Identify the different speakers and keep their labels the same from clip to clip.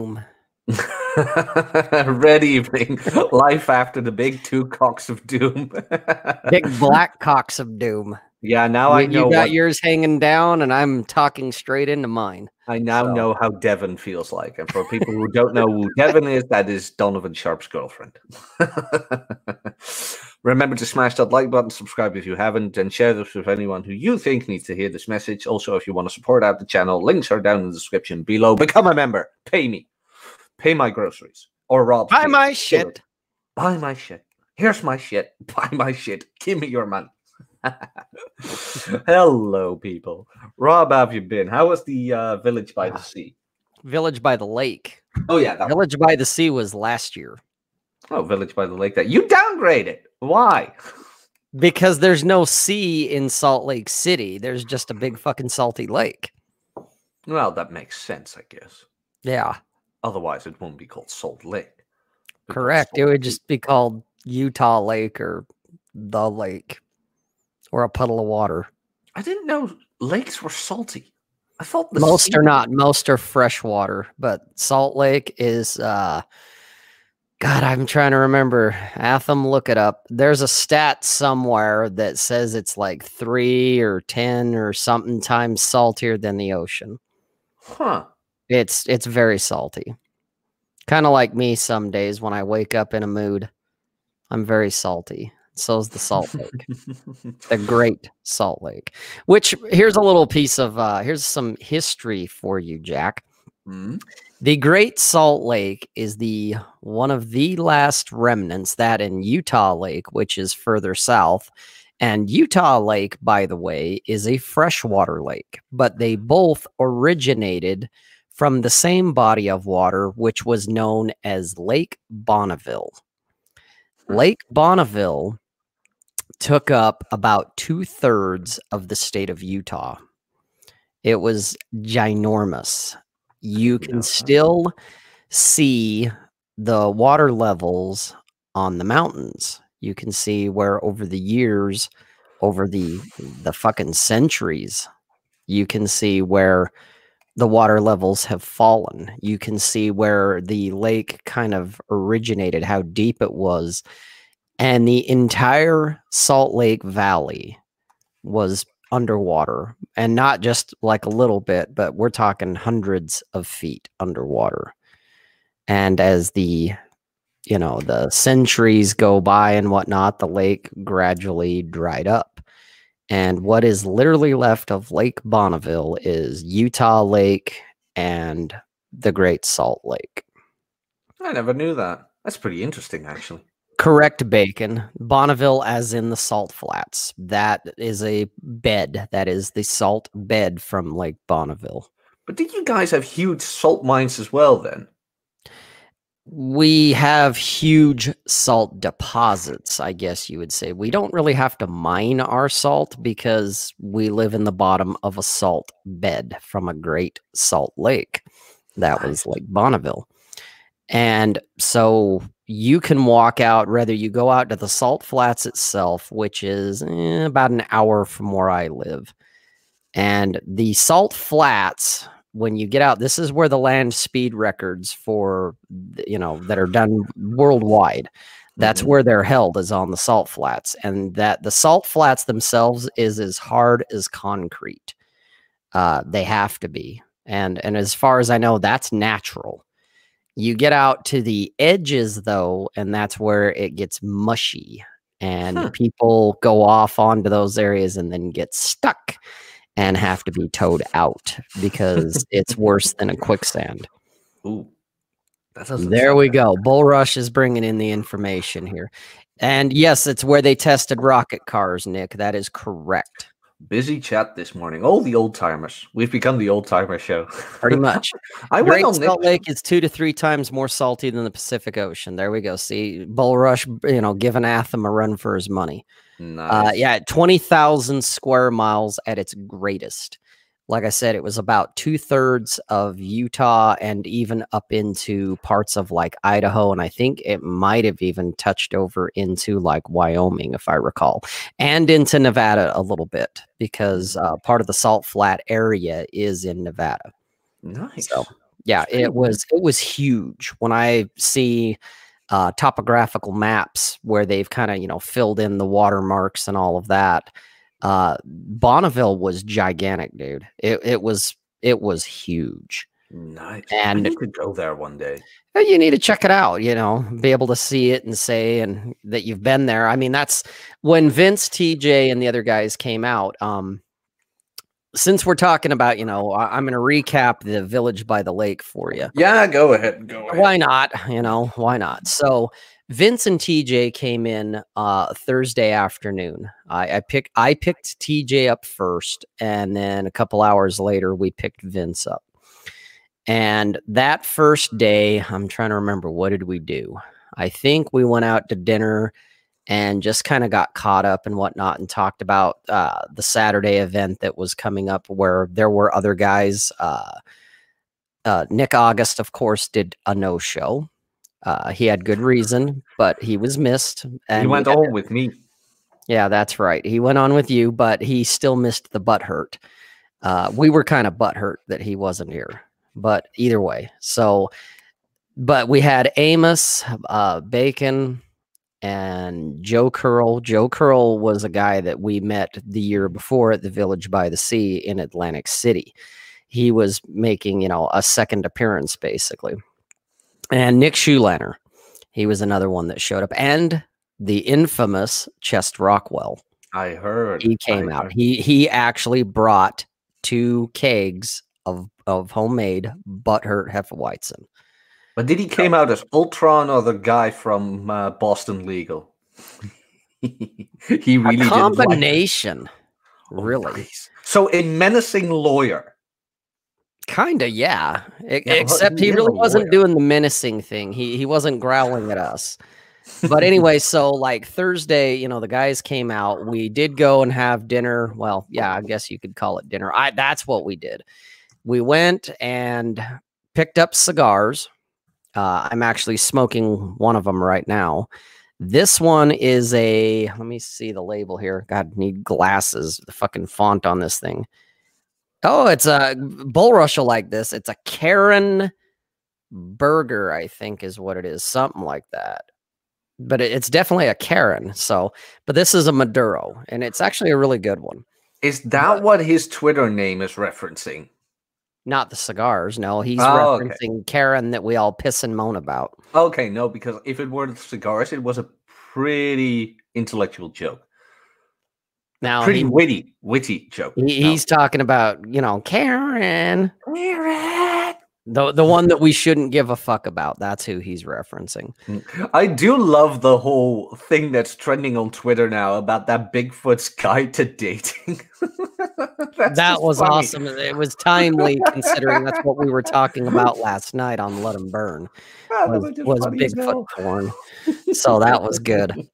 Speaker 1: home.
Speaker 2: Red evening, life after the big two cocks of doom.
Speaker 1: big black cocks of doom.
Speaker 2: Yeah, now
Speaker 1: I, I
Speaker 2: know.
Speaker 1: You got what... yours hanging down, and I'm talking straight into mine.
Speaker 2: I now so. know how Devon feels like. And for people who don't know who Devon is, that is Donovan Sharp's girlfriend. Remember to smash that like button, subscribe if you haven't, and share this with anyone who you think needs to hear this message. Also, if you want to support out the channel, links are down in the description below. Become a member, pay me pay my groceries or rob.
Speaker 1: Buy food. my shit. Here.
Speaker 2: Buy my shit. Here's my shit. Buy my shit. Give me your money. Hello, people. Rob, have you been? How was the uh, village by the ah, sea?
Speaker 1: Village by the lake.
Speaker 2: Oh yeah,
Speaker 1: village one. by the sea was last year.
Speaker 2: Oh, village by the lake. That you downgraded. Why?
Speaker 1: Because there's no sea in Salt Lake City. There's just a big hmm. fucking salty lake.
Speaker 2: Well, that makes sense, I guess.
Speaker 1: Yeah.
Speaker 2: Otherwise, it wouldn't be called Salt Lake.
Speaker 1: Correct. It would just be called Utah Lake or the lake or a puddle of water.
Speaker 2: I didn't know lakes were salty. I thought
Speaker 1: most are not. Most are freshwater, but Salt Lake is. uh God, I'm trying to remember. Atham, look it up. There's a stat somewhere that says it's like three or ten or something times saltier than the ocean.
Speaker 2: Huh.
Speaker 1: It's it's very salty. Kind of like me some days when I wake up in a mood, I'm very salty. So is the Salt Lake, the Great Salt Lake. Which here's a little piece of uh, here's some history for you, Jack. Mm-hmm. The Great Salt Lake is the one of the last remnants that in Utah Lake, which is further south. And Utah Lake, by the way, is a freshwater lake, but they both originated from the same body of water, which was known as Lake Bonneville. Hmm. Lake Bonneville took up about two thirds of the state of Utah. It was ginormous. You can still see the water levels on the mountains. You can see where over the years, over the the fucking centuries, you can see where the water levels have fallen. You can see where the lake kind of originated, how deep it was. And the entire Salt Lake Valley was underwater and not just like a little bit, but we're talking hundreds of feet underwater. And as the you know the centuries go by and whatnot, the lake gradually dried up and what is literally left of Lake Bonneville is Utah Lake and the Great Salt Lake.
Speaker 2: I never knew that. That's pretty interesting, actually.
Speaker 1: Correct, Bacon. Bonneville, as in the salt flats. That is a bed. That is the salt bed from Lake Bonneville.
Speaker 2: But did you guys have huge salt mines as well then?
Speaker 1: we have huge salt deposits, I guess you would say. We don't really have to mine our salt because we live in the bottom of a salt bed from a great salt lake. That was Lake Bonneville. And so you can walk out, rather you go out to the salt flats itself, which is eh, about an hour from where I live. And the salt flats when you get out, this is where the land speed records for you know that are done worldwide. That's mm -hmm. where they're held is on the salt flats, and that the salt flats themselves is as hard as concrete. Uh, they have to be, and and as far as I know, that's natural. You get out to the edges though, and that's where it gets mushy, and huh. people go off onto those areas and then get stuck and have to be towed out because it's worse than a quicksand.
Speaker 2: Ooh.
Speaker 1: There we go. Bull Rush is bringing in the information here. And yes, it's where they tested rocket cars, Nick. That is correct.
Speaker 2: Busy chat this morning. All oh, the old timers. We've become the old timer show.
Speaker 1: Pretty much. I Great went on Salt Lake is two to three times more salty than the Pacific Ocean. There we go. See, Bull Rush, you know, give an Atham a run for his money. Uh, nice. Uh, yeah, 20,000 square miles at its greatest. Like I said, it was about two thirds of Utah and even up into parts of like Idaho. And I think it might have even touched over into like Wyoming, if I recall, and into Nevada a little bit because uh, part of the Salt Flat area is in Nevada.
Speaker 2: Nice. So,
Speaker 1: yeah, it was it was huge. When I see uh, topographical maps where they've kind of you know filled in the watermarks and all of that. Uh, Bonneville was gigantic, dude. It it was it was huge.
Speaker 2: Nice. And you could go there one day.
Speaker 1: You need to check it out, you know, be able to see it and say and that you've been there. I mean, that's when Vince, TJ, and the other guys came out. Um, since we're talking about, you know, I, am going to recap the village by the lake for you.
Speaker 2: Yeah, go ahead. Go
Speaker 1: ahead. Why not? You know, why not? So Vince and TJ came in uh, Thursday afternoon. I, I pick I picked TJ up first, and then a couple hours later, we picked Vince up. And that first day, I'm trying to remember what did we do. I think we went out to dinner and just kind of got caught up and whatnot and talked about uh, the Saturday event that was coming up where there were other guys. Uh, uh, Nick August, of course, did a no show. Uh, he had good reason, but he was missed.
Speaker 2: And he went on with me.
Speaker 1: Yeah, that's right. He went on with you, but he still missed the butt hurt. Uh, we were kind of butt hurt that he wasn't here, but either way. So, but we had Amos, uh, Bacon, and Joe Curl. Joe Curl was a guy that we met the year before at the Village by the Sea in Atlantic City. He was making, you know, a second appearance basically. And Nick Schulaner, he was another one that showed up, and the infamous Chest Rockwell.
Speaker 2: I heard
Speaker 1: he came out. He he actually brought two kegs of of homemade butthurt Hefeweizen.
Speaker 2: But did he came out as Ultron or the guy from uh, Boston Legal?
Speaker 1: he really a combination, like oh, really.
Speaker 2: So a menacing lawyer.
Speaker 1: Kinda, yeah. yeah except he really wasn't lawyer. doing the menacing thing. He he wasn't growling at us. but anyway, so like Thursday, you know, the guys came out. We did go and have dinner. Well, yeah, I guess you could call it dinner. I that's what we did. We went and picked up cigars uh, I'm actually smoking one of them right now. This one is a, let me see the label here. God, need glasses. The fucking font on this thing. Oh, it's a Bulrush like this. It's a Karen Burger, I think is what it is. Something like that. But it's definitely a Karen. So, but this is a Maduro and it's actually a really good one.
Speaker 2: Is that but, what his Twitter name is referencing?
Speaker 1: Not the cigars. No, he's oh, referencing okay. Karen that we all piss and moan about.
Speaker 2: Okay, no, because if it were the cigars, it was a pretty intellectual joke. Now, pretty he, witty, witty joke. He,
Speaker 1: no. He's talking about you know Karen. Karen. The the one that we shouldn't give a fuck about. That's who he's referencing.
Speaker 2: Mm. I do love the whole thing that's trending on Twitter now about that Bigfoot's guide to dating.
Speaker 1: that was funny. awesome. It was timely considering that's what we were talking about last night on Let 'em Burn. Ah, was, was Bigfoot porn. So that was good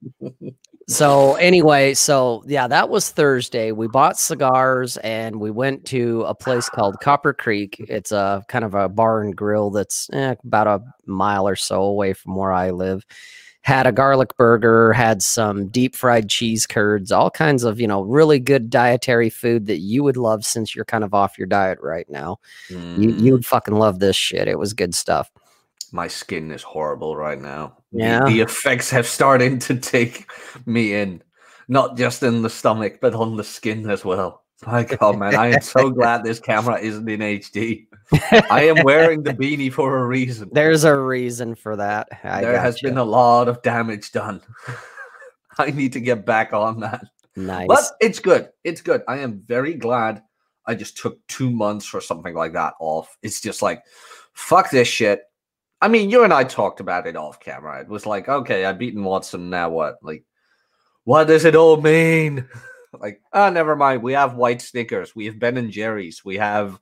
Speaker 1: so anyway, so yeah, that was Thursday. We bought cigars and we went to a place called Copper Creek. It's a kind of a bar and grill that's eh, about a mile or so away from where I live. Had a garlic burger, had some deep fried cheese curds, all kinds of, you know, really good dietary food that you would love since you're kind of off your diet right now. Mm. You, you'd fucking love this shit. It was good stuff
Speaker 2: my skin is horrible right now. Yeah. The, the effects have started to take me in, not just in the stomach, but on the skin as well. My God, man, I am so glad this camera isn't in HD. I am wearing the beanie for a reason.
Speaker 1: There's a reason for that.
Speaker 2: I there gotcha. has been a lot of damage done. I need to get back on that. Nice. But it's good. It's good. I am very glad I just took two months or something like that off. It's just like, fuck this shit. I mean, you and I talked about it off camera. It was like, okay, I've beaten Watson. Now what? Like, what does it all mean? like, ah, oh, never mind. We have white Snickers. We have Ben and Jerry's. We have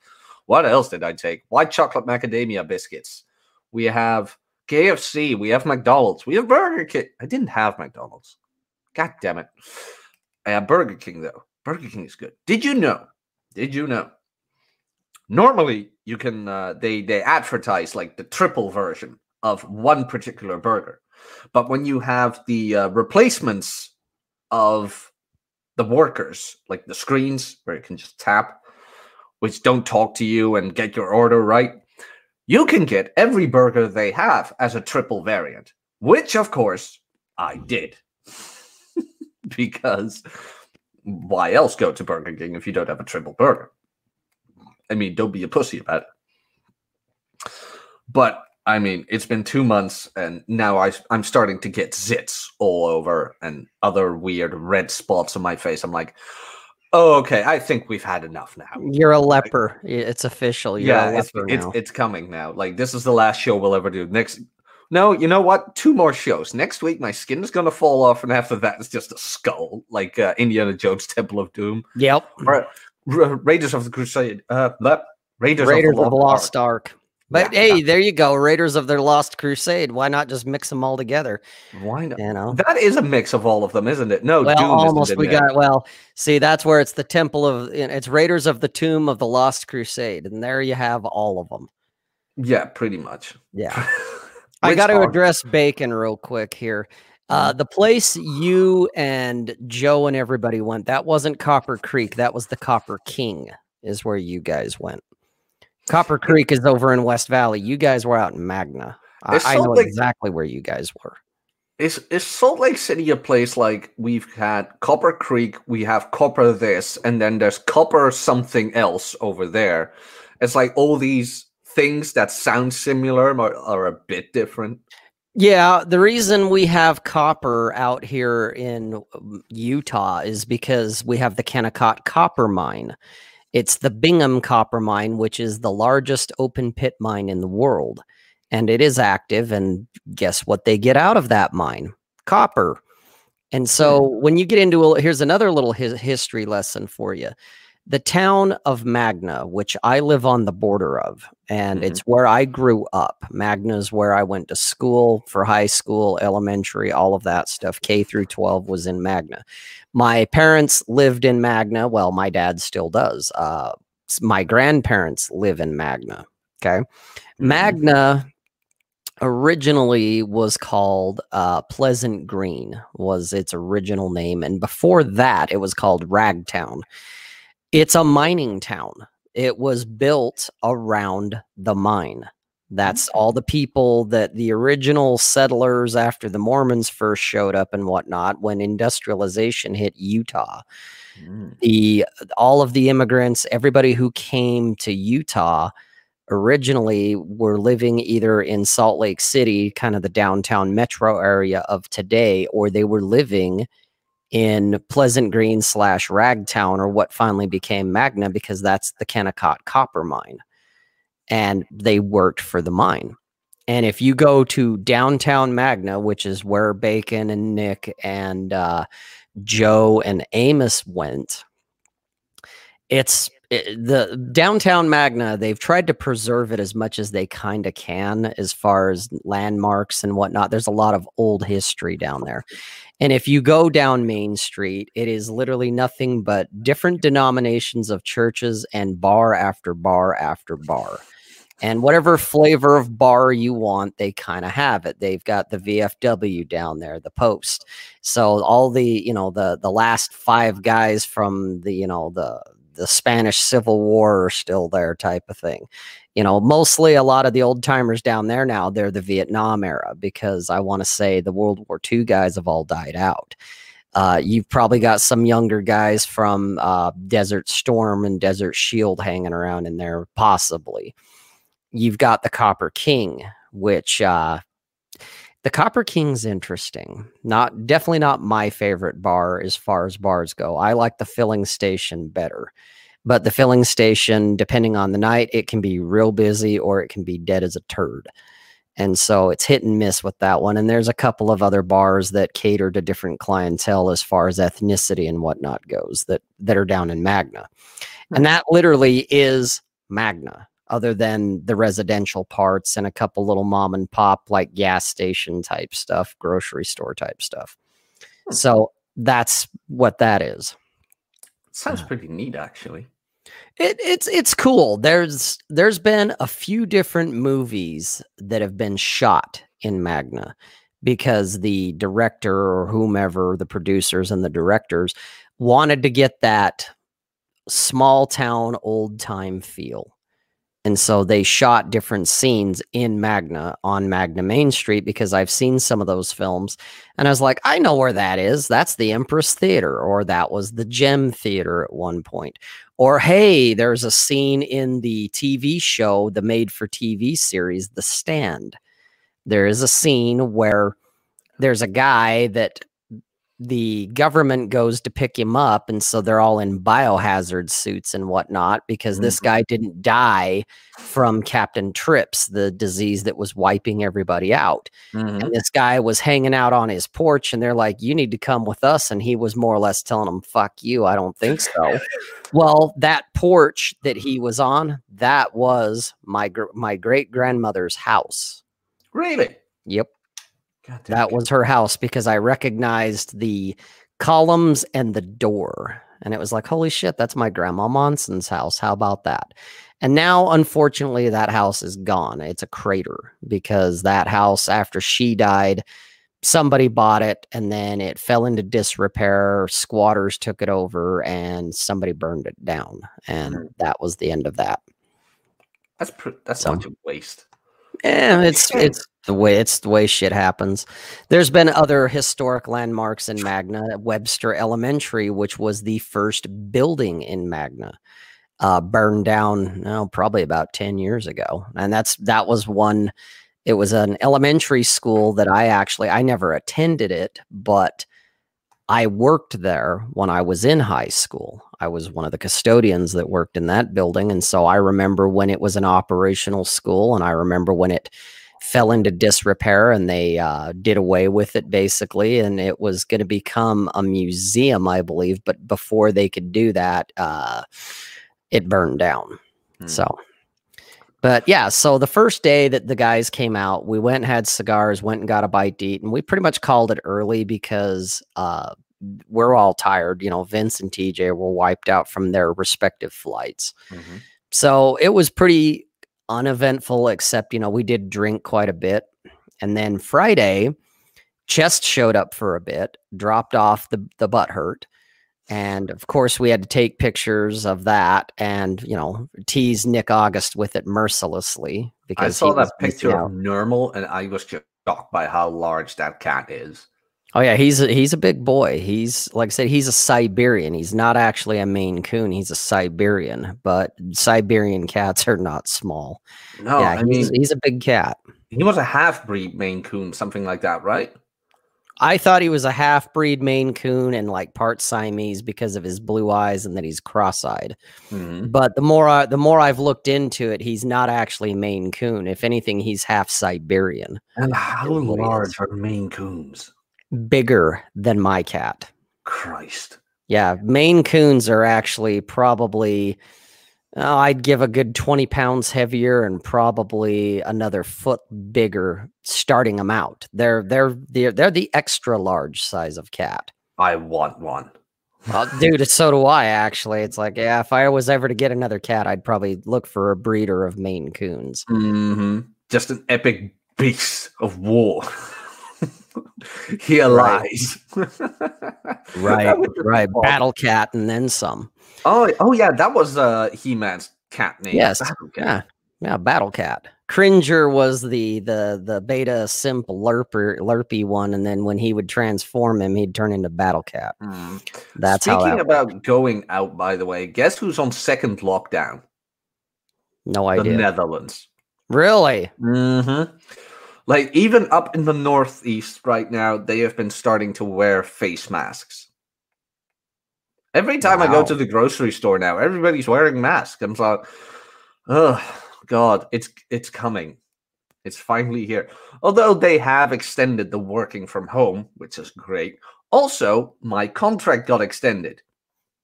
Speaker 2: what else did I take? White chocolate macadamia biscuits. We have KFC. We have McDonald's. We have Burger King. I didn't have McDonald's. God damn it. I have Burger King though. Burger King is good. Did you know? Did you know normally you can uh, they they advertise like the triple version of one particular burger but when you have the uh, replacements of the workers like the screens where you can just tap which don't talk to you and get your order right you can get every burger they have as a triple variant which of course i did because why else go to burger king if you don't have a triple burger I mean, don't be a pussy about it. But I mean, it's been two months, and now I, I'm starting to get zits all over and other weird red spots on my face. I'm like, oh, okay, I think we've had enough now.
Speaker 1: You're a leper. Like, it's official.
Speaker 2: You're yeah, it's, it's, it's coming now. Like this is the last show we'll ever do. Next, no, you know what? Two more shows next week. My skin is gonna fall off, and after that, it's just a skull, like uh, Indiana Jones Temple of Doom.
Speaker 1: Yep. Or,
Speaker 2: Raiders of the Crusade. Uh, Raiders,
Speaker 1: Raiders of the, of the Lost Ark. But yeah, hey, yeah. there you go, Raiders of their Lost Crusade. Why not just mix them all together?
Speaker 2: Why not? You know that is a mix of all of them, isn't it? No,
Speaker 1: well, Doom almost we got well. See, that's where it's the Temple of it's Raiders of the Tomb of the Lost Crusade, and there you have all of them.
Speaker 2: Yeah, pretty much.
Speaker 1: Yeah. I got to address Bacon real quick here. Uh, the place you and Joe and everybody went, that wasn't Copper Creek. That was the Copper King, is where you guys went. Copper Creek is over in West Valley. You guys were out in Magna. I, I, know Lake, exactly where you guys were.
Speaker 2: Is is Salt Lake City a place like we've had Copper Creek, we have Copper this, and then there's Copper something else over there. It's like all these things that sound similar are a bit different.
Speaker 1: Yeah, the reason we have copper out here in um, Utah is because we have the Kennecott copper mine. It's the Bingham copper mine, which is the largest open pit mine in the world. And it is active. And guess what they get out of that mine? Copper. And so hmm. when you get into a, here's another little his, history lesson for you the town of Magna, which I live on the border of, and mm-hmm. it's where I grew up. Magna is where I went to school for high school, elementary, all of that stuff. K through 12 was in Magna. My parents lived in Magna. Well, my dad still does. Uh, my grandparents live in Magna. Okay. Mm-hmm. Magna originally was called uh, Pleasant Green was its original name and before that it was called Ragtown it's a mining town. It was built around the mine. That's all the people that the original settlers after the Mormons first showed up and whatnot when industrialization hit Utah. Mm. The all of the immigrants, everybody who came to Utah originally were living either in Salt Lake City, kind of the downtown metro area of today, or they were living in Pleasant Green slash Ragtown, or what finally became Magna, because that's the Kennecott copper mine. And they worked for the mine. And if you go to downtown Magna, which is where Bacon and Nick and uh, Joe and Amos went, it's the downtown Magna. They've tried to preserve it as much as they kind of can, as far as landmarks and whatnot. There's a lot of old history down there. And if you go down Main Street, it is literally nothing but different denominations of churches and bar after bar after bar. And whatever flavor of bar you want, they kind of have it. They've got the VFW down there, the post. So all the, you know, the the last five guys from the, you know, the the Spanish Civil War are still there type of thing you know, mostly a lot of the old timers down there now, they're the Vietnam era because I want to say the World War II guys have all died out. Uh, you've probably got some younger guys from uh, Desert Storm and Desert Shield hanging around in there, possibly. You've got the Copper King, which uh, the Copper King's interesting. Not definitely not my favorite bar as far as bars go. I like the filling station better but the filling station, depending on the night, it can be real busy or it can be dead as a turd. And so it's hit and miss with that one. And there's a couple of other bars that cater to different clientele as far as ethnicity and whatnot goes that that are down in Magna. And that literally is Magna, other than the residential parts and a couple little mom and pop like gas station type stuff, grocery store type stuff. Hmm. So that's what that is.
Speaker 2: Sounds pretty neat actually.
Speaker 1: It, it's it's cool. There's there's been a few different movies that have been shot in Magna because the director or whomever the producers and the directors wanted to get that small town old time feel. And so they shot different scenes in Magna on Magna Main Street because I've seen some of those films. And I was like, I know where that is. That's the Empress Theater, or that was the Gem Theater at one point, or, hey, there's a scene in the TV show, the made for TV series, The Stand. There is a scene where there's a guy that the government goes to pick him up. And so they're all in biohazard suits and whatnot because mm-hmm. this guy didn't die from Captain Trips, the disease that was wiping everybody out. Mm-hmm. And this guy was hanging out on his porch and they're like, you need to come with us. And he was more or less telling them, fuck you, I don't think so. well, that porch that he was on, that was my, gr- my great grandmother's house.
Speaker 2: Really?
Speaker 1: Yep. God, that was her house because I recognized the columns and the door. And it was like, holy shit, that's my grandma Monson's house. How about that? And now, unfortunately, that house is gone. It's a crater because that house, after she died, somebody bought it and then it fell into disrepair. Squatters took it over and somebody burned it down. And mm. that was the end of that.
Speaker 2: That's pr- that's so, such a waste.
Speaker 1: Yeah, it's it's the way it's the way shit happens. There's been other historic landmarks in Magna, Webster Elementary, which was the first building in Magna, uh, burned down no, oh, probably about 10 years ago. And that's that was one it was an elementary school that I actually I never attended it, but I worked there when I was in high school. I was one of the custodians that worked in that building. And so I remember when it was an operational school and I remember when it fell into disrepair and they uh, did away with it basically. And it was going to become a museum, I believe. But before they could do that, uh, it burned down. Hmm. So, but yeah, so the first day that the guys came out, we went and had cigars, went and got a bite to eat. And we pretty much called it early because uh, we're all tired. You know, Vince and TJ were wiped out from their respective flights. Mm-hmm. So it was pretty uneventful, except, you know, we did drink quite a bit. And then Friday, Chest showed up for a bit, dropped off the, the butt hurt. And of course, we had to take pictures of that and, you know, tease Nick August with it mercilessly.
Speaker 2: Because I saw that picture of normal and I was shocked by how large that cat is.
Speaker 1: Oh yeah, he's a, he's a big boy. He's like I said, he's a Siberian. He's not actually a Maine Coon. He's a Siberian, but Siberian cats are not small. No, yeah, I he's, mean he's a big cat.
Speaker 2: He was a half breed Maine Coon, something like that, right?
Speaker 1: I thought he was a half breed Maine Coon and like part Siamese because of his blue eyes and that he's cross eyed. Mm-hmm. But the more I, the more I've looked into it, he's not actually Maine Coon. If anything, he's half Siberian.
Speaker 2: And how large are Maine Coons?
Speaker 1: bigger than my cat.
Speaker 2: Christ.
Speaker 1: Yeah, Maine Coons are actually probably oh, I'd give a good 20 pounds heavier and probably another foot bigger starting them out. They're they're they're, they're the extra large size of cat.
Speaker 2: I want one.
Speaker 1: Well, uh, dude, so do I actually. It's like, yeah, if I was ever to get another cat, I'd probably look for a breeder of Maine Coons.
Speaker 2: Mm-hmm. Just an epic beast of war. He lies.
Speaker 1: right, right. Battle Cat and then some.
Speaker 2: Oh, oh yeah, that was uh He Man's cat name.
Speaker 1: Yes, Battle yeah, yeah, Battle Cat. Cringer was the the the beta simp lerp lerpie one, and then when he would transform him, he'd turn into Battle Cat. Mm.
Speaker 2: That's speaking that about worked. going out. By the way, guess who's on second lockdown?
Speaker 1: No idea. The
Speaker 2: Netherlands.
Speaker 1: Really?
Speaker 2: Mm-hmm. Like even up in the northeast right now, they have been starting to wear face masks. Every time wow. I go to the grocery store now, everybody's wearing masks. I'm like, oh god, it's it's coming. It's finally here. Although they have extended the working from home, which is great. Also, my contract got extended.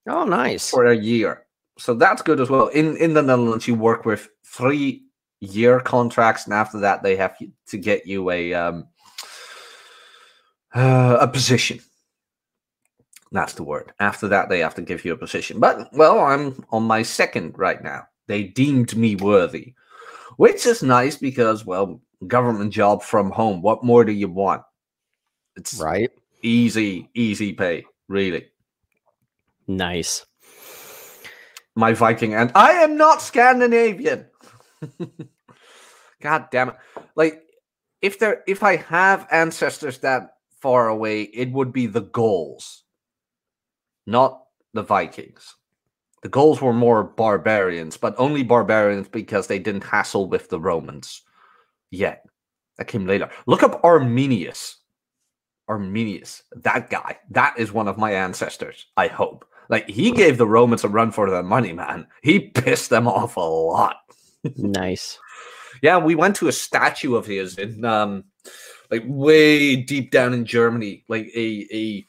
Speaker 1: Oh, nice.
Speaker 2: For a year. So that's good as well. In in the Netherlands, you work with three year contracts, and after that, they have to get you a um, uh, a position. That's the word. After that, they have to give you a position. But well, I'm on my second right now. They deemed me worthy, which is nice because well, government job from home. What more do you want? It's right. Easy, easy pay, really.
Speaker 1: Nice.
Speaker 2: My Viking and I am not Scandinavian. God damn it! Like if there, if I have ancestors that far away, it would be the Gauls, not the Vikings. The Gauls were more barbarians, but only barbarians because they didn't hassle with the Romans yet. That came later. Look up Arminius. Arminius, that guy, that is one of my ancestors, I hope. Like, he gave the Romans a run for their money, man. He pissed them off a lot
Speaker 1: nice.
Speaker 2: Yeah, we went to a statue of his in um, like way deep down in Germany. Like a a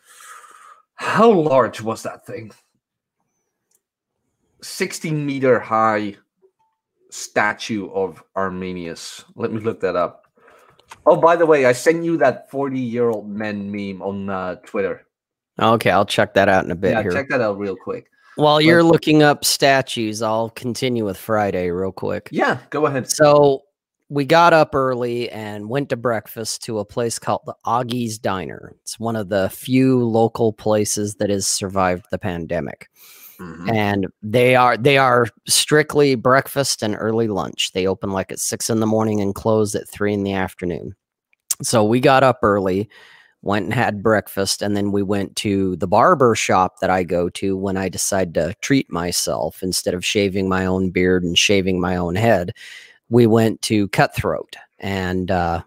Speaker 2: how large was that thing? 16 meter high statue of Arminius. Let me look that up. Oh, by the way, I sent you that 40 year old men meme on uh, Twitter.
Speaker 1: Okay, I'll check that out in a bit. Yeah,
Speaker 2: here. check that out real quick.
Speaker 1: While you're looking up statues, I'll continue with Friday real quick.
Speaker 2: Yeah, go ahead.
Speaker 1: So we got up early and went to breakfast to a place called the Augie's Diner. It's one of the few local places that has survived the pandemic. Mm-hmm. And they are they are strictly breakfast and early lunch. They open like at six in the morning and close at three in the afternoon. So we got up early went and had breakfast and then we went to the barber shop that I go to when I decide to treat myself instead of shaving my own beard and shaving my own head we went to Cutthroat and uh,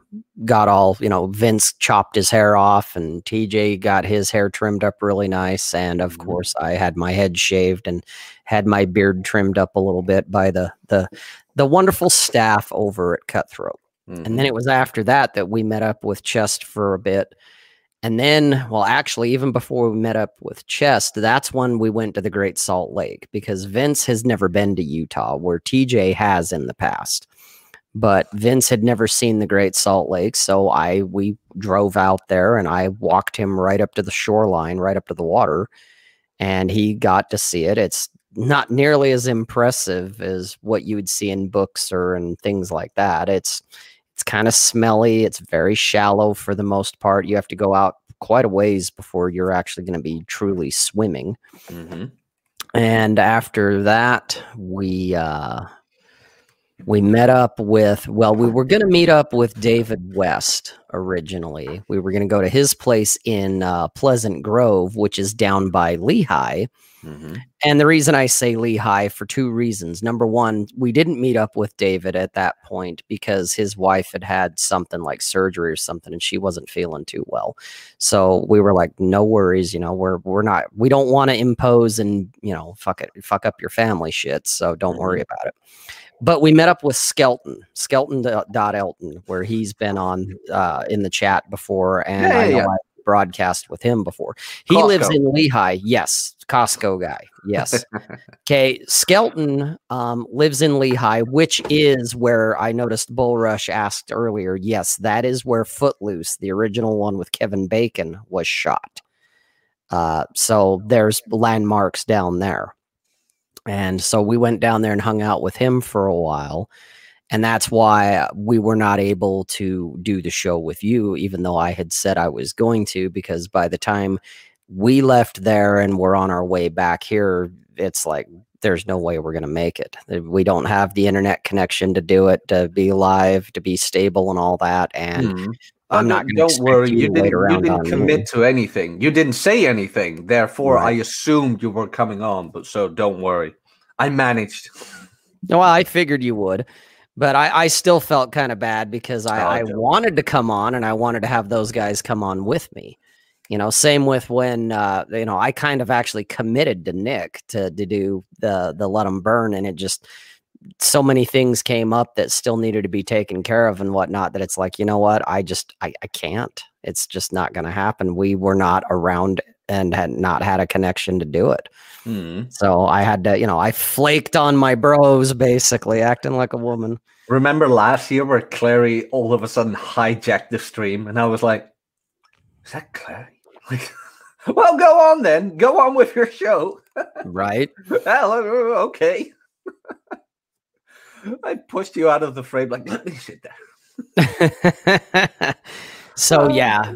Speaker 1: got all, you know, Vince chopped his hair off and TJ got his hair trimmed up really nice. And of mm-hmm. course, I had my head shaved and had my beard trimmed up a little bit by the, the, the wonderful staff over at Cutthroat. Mm-hmm. And then mm-hmm. it was after that that we met up with Chest for a bit and then, well, actually, even before we met up with Chest, that's when we went to the Great Salt Lake because Vince has never been to Utah, where TJ has in the past. But Vince had never seen the Great Salt Lake, so I we drove out there and I walked him right up to the shoreline, right up to the water, and he got to see it. It's not nearly as impressive as what you would see in books or and things like that. It's it's kind of smelly. It's very shallow for the most part. You have to go out quite a ways before you're actually going to be truly swimming. Mm-hmm. And after that, we uh, we met up with well, we were going to meet up with David West originally. We were going to go to his place in uh, Pleasant Grove, which is down by Lehi. Mm-hmm. And the reason I say Lehi for two reasons. Number one, we didn't meet up with David at that point because his wife had had something like surgery or something, and she wasn't feeling too well. So we were like, no worries, you know, we're we're not, we don't want to impose and you know, fuck it, fuck up your family shit. So don't mm-hmm. worry about it. But we met up with Skelton, Skelton dot Elton, where he's been on mm-hmm. uh, in the chat before, and yeah, yeah, I know yeah. I, broadcast with him before. He Costco. lives in Lehi. Yes. Costco guy. Yes. okay. Skelton um, lives in Lehi, which is where I noticed Bullrush asked earlier. Yes, that is where Footloose, the original one with Kevin Bacon, was shot. Uh, so there's landmarks down there. And so we went down there and hung out with him for a while. And that's why we were not able to do the show with you, even though I had said I was going to, because by the time we left there and we're on our way back here, it's like there's no way we're going to make it. We don't have the internet connection to do it, to be live, to be stable, and all that. And mm-hmm. I'm not
Speaker 2: going to. Don't worry, you, you didn't, you didn't commit me. to anything. You didn't say anything. Therefore, right. I assumed you were coming on, but so don't worry. I managed.
Speaker 1: No, well, I figured you would but I, I still felt kind of bad because I, oh, I, wanted to come on and I wanted to have those guys come on with me. You know, same with when uh, you know I kind of actually committed to Nick to to do the the let them burn, and it just so many things came up that still needed to be taken care of and whatnot that it's like you know what I just I, I can't. It's just not going to happen. We were not around and had not had a connection to do it. Mm. So I had to, you know, I flaked on my bros basically, acting like a woman.
Speaker 2: Remember last year where Clary all of a sudden hijacked the stream, and I was like, "Is that Clary?" Like, well, go on then, go on with your show.
Speaker 1: Right. well,
Speaker 2: uh, uh, okay. I pushed you out of the frame. Like, let me sit
Speaker 1: down. So oh, yeah,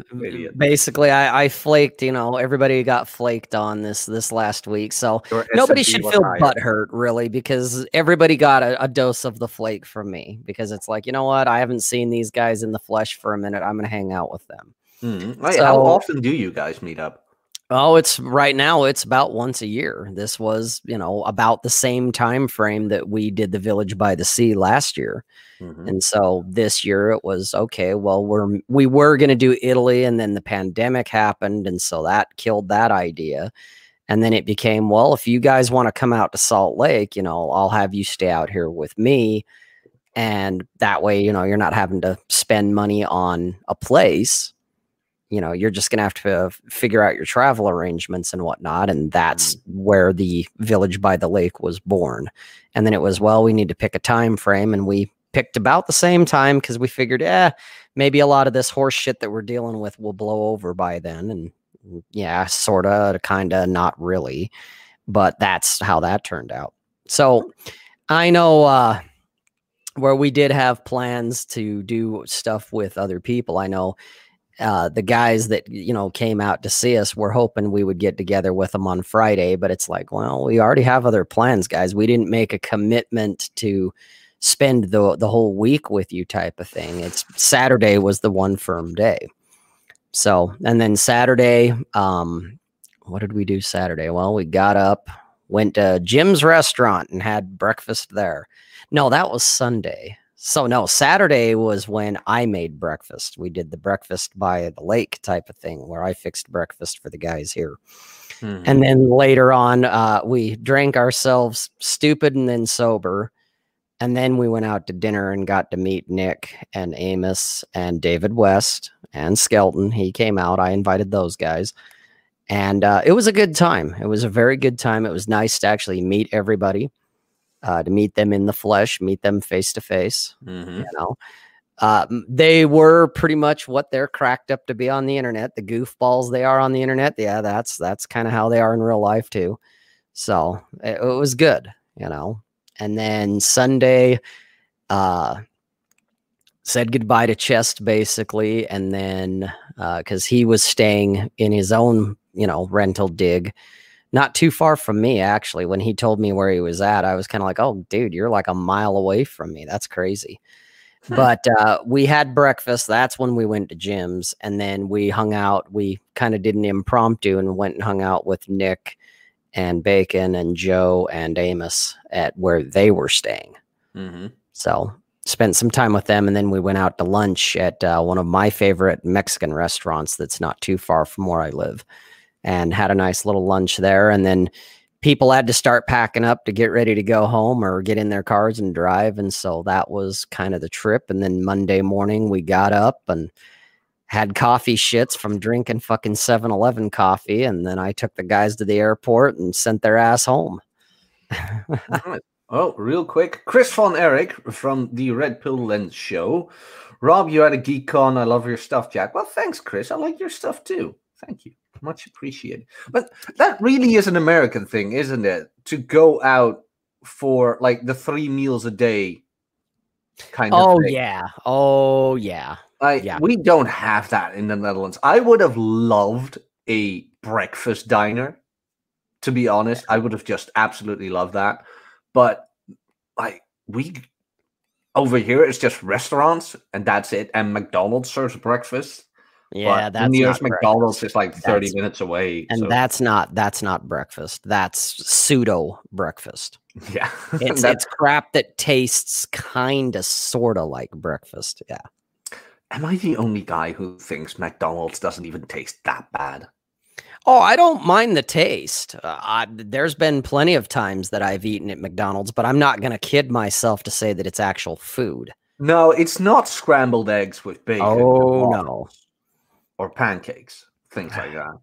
Speaker 1: basically, I, I flaked. You know, everybody got flaked on this this last week. So nobody should feel butthurt really, because everybody got a, a dose of the flake from me. Because it's like, you know what? I haven't seen these guys in the flesh for a minute. I'm gonna hang out with them.
Speaker 2: Mm-hmm. So, How often do you guys meet up?
Speaker 1: Oh, it's right now. It's about once a year. This was, you know, about the same time frame that we did the Village by the Sea last year, mm-hmm. and so this year it was okay. Well, we're we were going to do Italy, and then the pandemic happened, and so that killed that idea. And then it became, well, if you guys want to come out to Salt Lake, you know, I'll have you stay out here with me, and that way, you know, you're not having to spend money on a place you know you're just gonna have to figure out your travel arrangements and whatnot and that's mm. where the village by the lake was born and then it was well we need to pick a time frame and we picked about the same time because we figured yeah, maybe a lot of this horse shit that we're dealing with will blow over by then and mm, yeah sorta kinda not really but that's how that turned out so i know uh where we did have plans to do stuff with other people i know uh, the guys that you know came out to see us were hoping we would get together with them on Friday, but it's like, well, we already have other plans, guys. We didn't make a commitment to spend the the whole week with you type of thing. It's Saturday was the one firm day. So, and then Saturday, um, what did we do Saturday? Well, we got up, went to Jim's restaurant and had breakfast there. No, that was Sunday. So no, Saturday was when I made breakfast. We did the breakfast by the lake type of thing where I fixed breakfast for the guys here. Mm -hmm. And mm-hmm. then later on, uh, we drank ourselves stupid and then sober. And then we went out to dinner and got to meet Nick and Amos and David West and Skelton. He came out. I invited those guys. And uh, it was a good time. It was a very good time. It was nice to actually meet everybody uh, to meet them in the flesh, meet them face to face. Mm-hmm. You know, uh, they were pretty much what they're cracked up to be on the internet. The goofballs they are on the internet. Yeah, that's that's kind of how they are in real life too. So it, it was good, you know. And then Sunday, uh, said goodbye to Chest basically, and then because uh, he was staying in his own, you know, rental dig not too far from me actually when he told me where he was at i was kind of like oh dude you're like a mile away from me that's crazy but uh, we had breakfast that's when we went to Jim's, and then we hung out we kind of did an impromptu and went and hung out with nick and bacon and joe and amos at where they were staying mm-hmm. so spent some time with them and then we went out to lunch at uh, one of my favorite mexican restaurants that's not too far from where i live and had a nice little lunch there. And then people had to start packing up to get ready to go home or get in their cars and drive. And so that was kind of the trip. And then Monday morning, we got up and had coffee shits from drinking fucking 7 Eleven coffee. And then I took the guys to the airport and sent their ass home.
Speaker 2: Oh, real quick. Chris von Erich from the Red Pill Lens show. Rob, you had a geek con. I love your stuff, Jack. Well, thanks, Chris. I like your stuff too. Thank you much appreciated. But that really is an American thing, isn't it? To go out for like the three meals a day
Speaker 1: kind of. Oh yeah. Oh yeah. Like yeah.
Speaker 2: we don't have that in the Netherlands. I would have loved a breakfast diner. To be honest, I would have just absolutely loved that. But like we over here, it's just restaurants and that's it. And McDonald's serves breakfast yeah, but that's nearest McDonald's is like thirty that's, minutes away,
Speaker 1: and so. that's not that's not breakfast. That's pseudo breakfast.
Speaker 2: Yeah,
Speaker 1: it's crap that tastes kind of sort of like breakfast. Yeah.
Speaker 2: Am I the only guy who thinks McDonald's doesn't even taste that bad?
Speaker 1: Oh, I don't mind the taste. Uh, I, there's been plenty of times that I've eaten at McDonald's, but I'm not going to kid myself to say that it's actual food.
Speaker 2: No, it's not scrambled eggs with bacon. Oh
Speaker 1: no,
Speaker 2: or pancakes, things like that.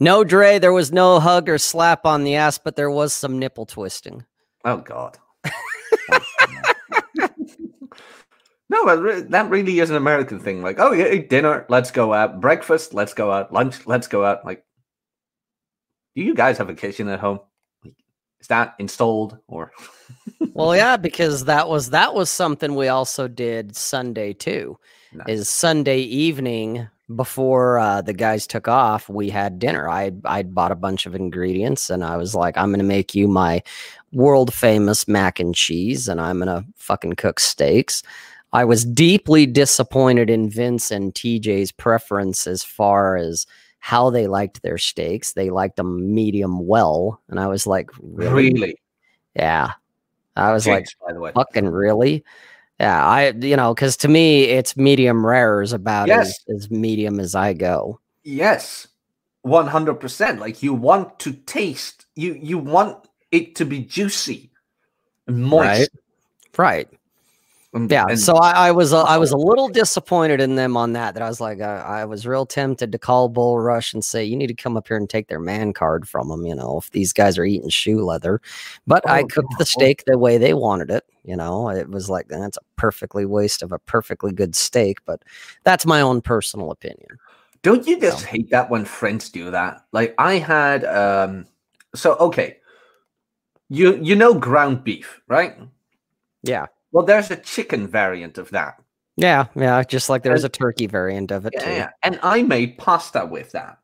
Speaker 1: No, Dre, there was no hug or slap on the ass, but there was some nipple twisting.
Speaker 2: Oh God. Oh, no, but re- that really is an American thing. Like, oh yeah, dinner, let's go out. Breakfast, let's go out. Lunch, let's go out. Like, do you guys have a kitchen at home? Is that installed or?
Speaker 1: well, yeah, because that was that was something we also did Sunday too nice. is Sunday evening before uh, the guys took off, we had dinner. I I bought a bunch of ingredients, and I was like, "I'm going to make you my world famous mac and cheese, and I'm going to fucking cook steaks." I was deeply disappointed in Vince and TJ's preference as far as how they liked their steaks. They liked them medium well, and I was like, "Really?" really? Yeah, I was like, "By the way, fucking really." Yeah, I you know, because to me it's medium rare is about yes. as, as medium as I go.
Speaker 2: Yes. 100%. Like you want to taste, you you want it to be juicy
Speaker 1: and moist. Right. right. Um, yeah, and, so I, I was uh, I was a little disappointed in them on that. That I was like, I, uh, I, was real tempted to call Bull Rush and say, you need to come up here and take their man card from them. You know, if these guys are eating shoe leather, but oh, I cooked God. the steak the way they wanted it. You know, it was like that's a perfectly waste of a perfectly good steak. But that's my own personal opinion.
Speaker 2: Don't you just so. hate that when friends do that? Like I had, um so okay, you you know ground beef, right?
Speaker 1: Yeah
Speaker 2: well, there's a chicken variant of that.
Speaker 1: Yeah, yeah, just like there's a turkey variant of it yeah, too. Yeah.
Speaker 2: And I made pasta with that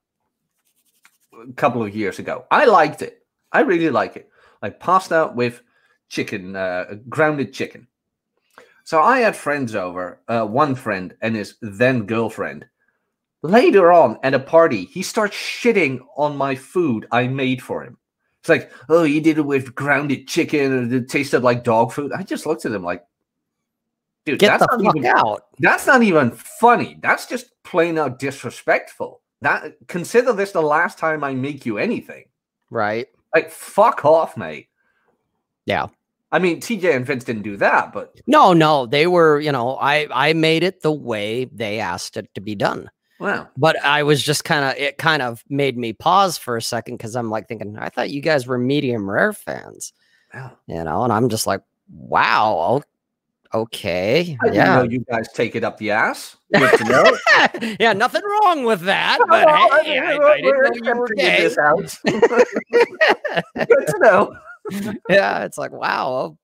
Speaker 2: a couple of years ago. I liked it. I really like it. Like pasta with chicken, uh, grounded chicken. So I had friends over, uh, one friend and his then girlfriend. Later on at a party, he starts shitting on my food I made for him. It's like, oh, you did it with grounded chicken and it tasted like dog food. I just looked at him like,
Speaker 1: dude, Get that's not
Speaker 2: even
Speaker 1: out.
Speaker 2: That's not even funny. That's just plain out disrespectful. That consider this the last time I make you anything.
Speaker 1: Right.
Speaker 2: Like, fuck off, mate.
Speaker 1: Yeah.
Speaker 2: I mean, TJ and Vince didn't do that, but
Speaker 1: no, no, they were, you know, I I made it the way they asked it to be done.
Speaker 2: Wow.
Speaker 1: But I was just kind of, it kind of made me pause for a second because I'm like thinking, I thought you guys were medium rare fans. Wow. You know, and I'm just like, wow. Okay.
Speaker 2: I yeah. you guys take it up the ass. yeah,
Speaker 1: nothing wrong with that. but I, I, I didn't know you were gay. This out. Good to know. yeah, it's like, wow.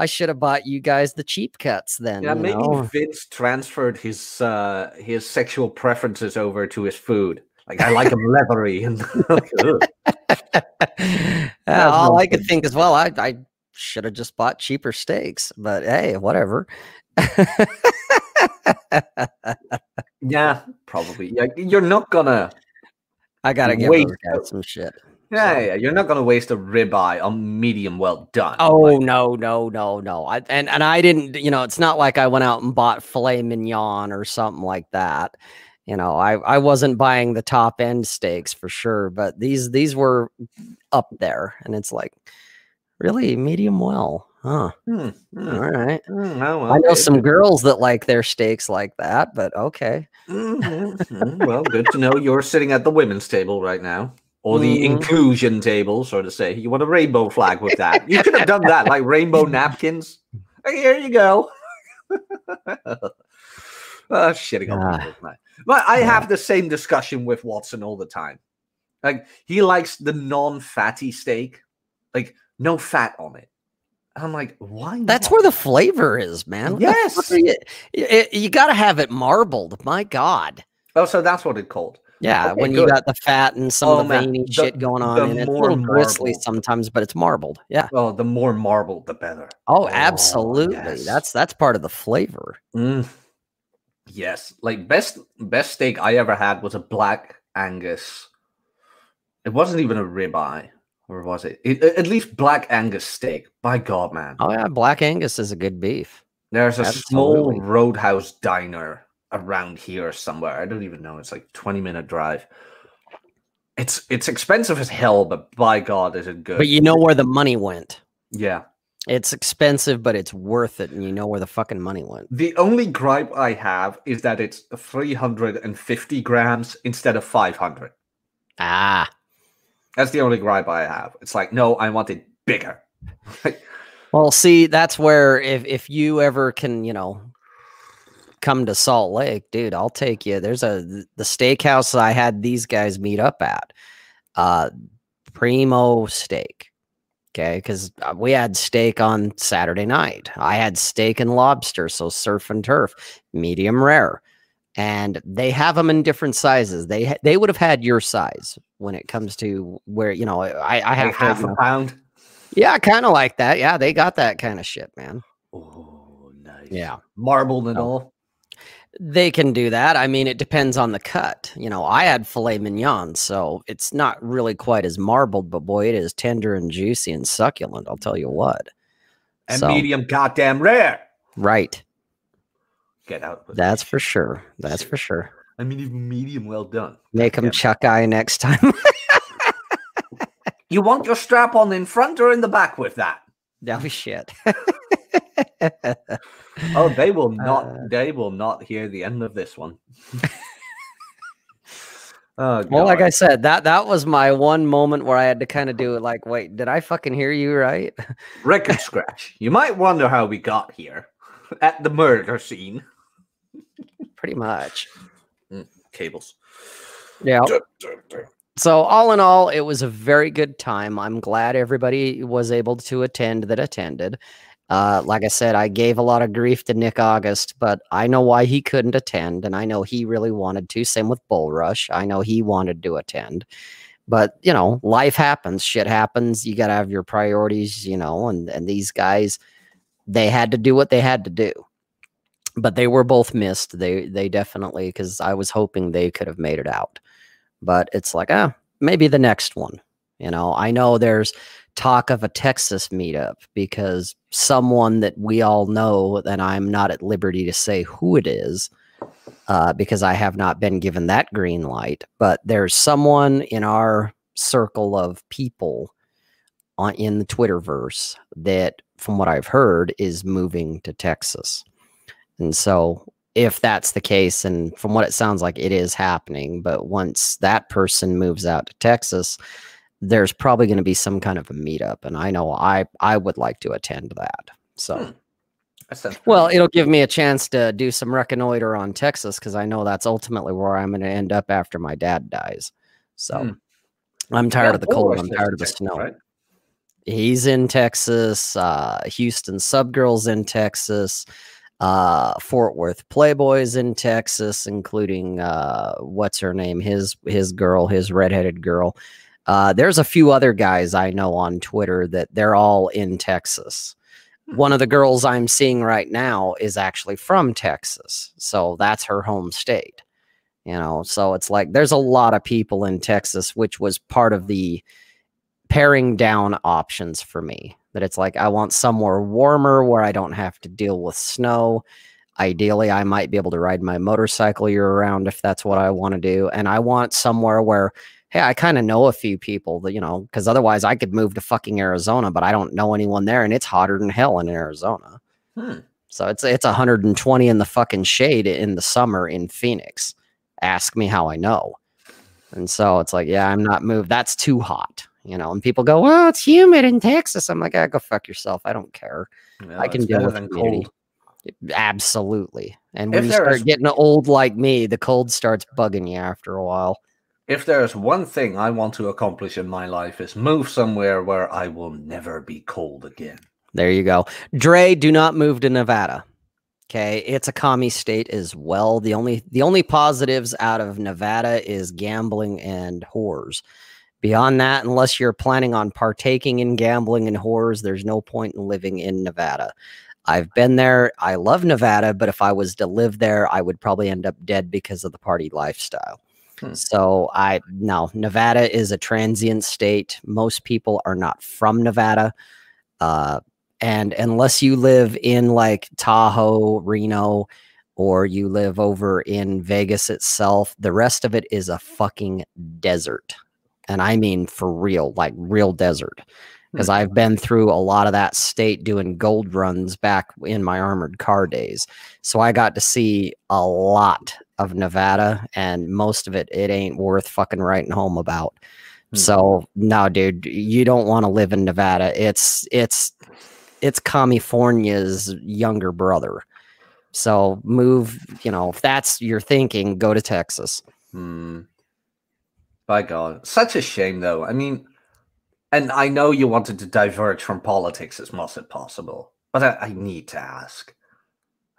Speaker 1: I should have bought you guys the cheap cuts then. Yeah, maybe know?
Speaker 2: Vince transferred his uh, his sexual preferences over to his food. Like I like him leathery and
Speaker 1: all I could think as well. I, I should have just bought cheaper steaks, but hey, whatever.
Speaker 2: yeah, probably. Yeah, you're not gonna.
Speaker 1: I gotta give wait. those guys some shit.
Speaker 2: Yeah, yeah, you're not gonna waste a ribeye on medium well done.
Speaker 1: Oh like. no, no, no, no. I, and and I didn't, you know, it's not like I went out and bought filet mignon or something like that. You know, I I wasn't buying the top end steaks for sure, but these these were up there, and it's like really medium well, huh? Mm, mm, All right. Mm, oh, I know some girls that like their steaks like that, but okay. -hmm.
Speaker 2: well, good to know you're sitting at the women's table right now or the mm. inclusion table, so to say. You want a rainbow flag with that. you could have done that, like rainbow napkins. Here you go. oh, shit. Uh, but I have the same discussion with Watson all the time. Like, he likes the non fatty steak, like, no fat on it. I'm like, why?
Speaker 1: Not? That's where the flavor is, man.
Speaker 2: Yes.
Speaker 1: You, you, you got to have it marbled. My God.
Speaker 2: Oh, so that's what
Speaker 1: it
Speaker 2: called.
Speaker 1: Yeah, okay, when good. you got the fat and some oh, of the veiny the, shit going on, and it's a little gristly sometimes, but it's marbled. Yeah.
Speaker 2: Well, oh, the more marbled, the better.
Speaker 1: Oh, oh absolutely. Yes. That's that's part of the flavor. Mm.
Speaker 2: Yes, like best best steak I ever had was a black Angus. It wasn't even a ribeye, or was it? it? At least black Angus steak. By God, man.
Speaker 1: Oh yeah, black Angus is a good beef.
Speaker 2: There's a Absolutely. small roadhouse diner around here somewhere. I don't even know. It's like 20 minute drive. It's it's expensive as hell, but by God, is it good?
Speaker 1: But you know where the money went.
Speaker 2: Yeah.
Speaker 1: It's expensive, but it's worth it, and you know where the fucking money went.
Speaker 2: The only gripe I have is that it's 350 grams instead of 500.
Speaker 1: Ah.
Speaker 2: That's the only gripe I have. It's like, no, I want it bigger.
Speaker 1: well, see, that's where if if you ever can, you know, come to Salt Lake, dude, I'll take you. There's a the steakhouse I had these guys meet up at, uh, Primo Steak. Okay, because uh, we had steak on Saturday night. I had steak and lobster, so surf and turf, medium rare, and they have them in different sizes. They they would have had your size when it comes to where you know I, I have like
Speaker 2: half a pound.
Speaker 1: Yeah, kind of like that. Yeah, they got that kind of shit, man. Oh,
Speaker 2: nice.
Speaker 1: Yeah,
Speaker 2: marbled and oh. all.
Speaker 1: They can do that. I mean, it depends on the cut. You know, I had filet mignon, so it's not really quite as marbled, but boy, it is tender and juicy and succulent. I'll tell you what.
Speaker 2: And so, medium, goddamn rare.
Speaker 1: Right.
Speaker 2: Get out.
Speaker 1: That's for sure. That's for sure.
Speaker 2: I mean, even medium, well done.
Speaker 1: Make them chuck eye next time.
Speaker 2: you want your strap on in front or in the back with that? That
Speaker 1: was shit.
Speaker 2: oh, they will not. Uh, they will not hear the end of this one.
Speaker 1: oh, well, like I said, that that was my one moment where I had to kind of do it. Like, wait, did I fucking hear you right?
Speaker 2: Record scratch. You might wonder how we got here at the murder scene.
Speaker 1: Pretty much.
Speaker 2: Mm, cables.
Speaker 1: Yeah. So all in all, it was a very good time. I'm glad everybody was able to attend that attended. Uh, like I said, I gave a lot of grief to Nick August, but I know why he couldn't attend, and I know he really wanted to. Same with Bull Rush. I know he wanted to attend, but you know, life happens, shit happens. You gotta have your priorities, you know. And and these guys, they had to do what they had to do, but they were both missed. They they definitely because I was hoping they could have made it out, but it's like ah, maybe the next one. You know, I know there's talk of a Texas meetup because someone that we all know, and I'm not at liberty to say who it is uh, because I have not been given that green light, but there's someone in our circle of people on, in the Twitterverse that, from what I've heard, is moving to Texas. And so if that's the case, and from what it sounds like, it is happening. But once that person moves out to Texas, there's probably going to be some kind of a meetup, and I know I I would like to attend that. So. Hmm. Well, it'll give me a chance to do some reconnoiter on Texas because I know that's ultimately where I'm going to end up after my dad dies. So hmm. I'm tired yeah, of the cold. I'm tired of the snow. Right? He's in Texas. Uh, Houston Subgirls in Texas. Uh, Fort Worth Playboys in Texas, including uh, what's her name, his his girl, his redheaded girl. Uh, there's a few other guys I know on Twitter that they're all in Texas. Hmm. One of the girls I'm seeing right now is actually from Texas. So that's her home state. You know, so it's like there's a lot of people in Texas, which was part of the paring down options for me. That it's like I want somewhere warmer where I don't have to deal with snow. Ideally, I might be able to ride my motorcycle year round if that's what I want to do. And I want somewhere where hey, I kind of know a few people that, you know, because otherwise I could move to fucking Arizona, but I don't know anyone there and it's hotter than hell in Arizona. Hmm. So it's it's 120 in the fucking shade in the summer in Phoenix. Ask me how I know. And so it's like, yeah, I'm not moved. That's too hot, you know. And people go, well, it's humid in Texas. I'm like, yeah, go fuck yourself. I don't care. I can deal with Cold. Absolutely. And if when you start is- getting old like me, the cold starts bugging you after a while
Speaker 2: if there's one thing I want to accomplish in my life is move somewhere where I will never be cold again.
Speaker 1: There you go. Dre, do not move to Nevada. Okay, it's a commie state as well. The only the only positives out of Nevada is gambling and whores. Beyond that, unless you're planning on partaking in gambling and whores, there's no point in living in Nevada. I've been there. I love Nevada, but if I was to live there, I would probably end up dead because of the party lifestyle. Hmm. So I now Nevada is a transient state. Most people are not from Nevada. Uh, and unless you live in like Tahoe, Reno, or you live over in Vegas itself, the rest of it is a fucking desert. And I mean for real, like real desert. Because hmm. I've been through a lot of that state doing gold runs back in my armored car days. So I got to see a lot of Nevada, and most of it it ain't worth fucking writing home about. Hmm. So no, dude, you don't want to live in Nevada. It's it's it's California's younger brother. So move, you know, if that's your thinking, go to Texas. Hmm.
Speaker 2: By God, such a shame though. I mean, and I know you wanted to diverge from politics as much as possible, but I, I need to ask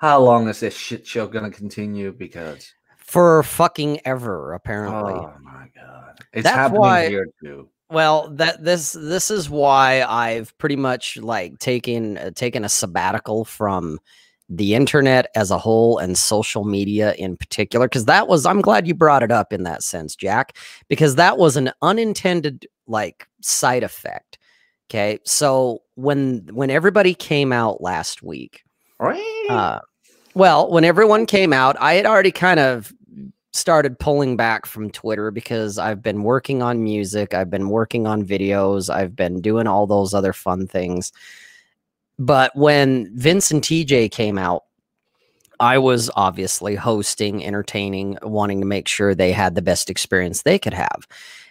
Speaker 2: how long is this shit show going to continue? Because
Speaker 1: for fucking ever, apparently. Oh my god,
Speaker 2: it's That's happening why, here too.
Speaker 1: Well, that this this is why I've pretty much like taken uh, taken a sabbatical from the internet as a whole and social media in particular because that was I'm glad you brought it up in that sense, Jack, because that was an unintended like side effect. Okay, so when when everybody came out last week. Uh, well, when everyone came out, I had already kind of started pulling back from Twitter because I've been working on music, I've been working on videos, I've been doing all those other fun things. But when Vince and TJ came out, I was obviously hosting, entertaining, wanting to make sure they had the best experience they could have.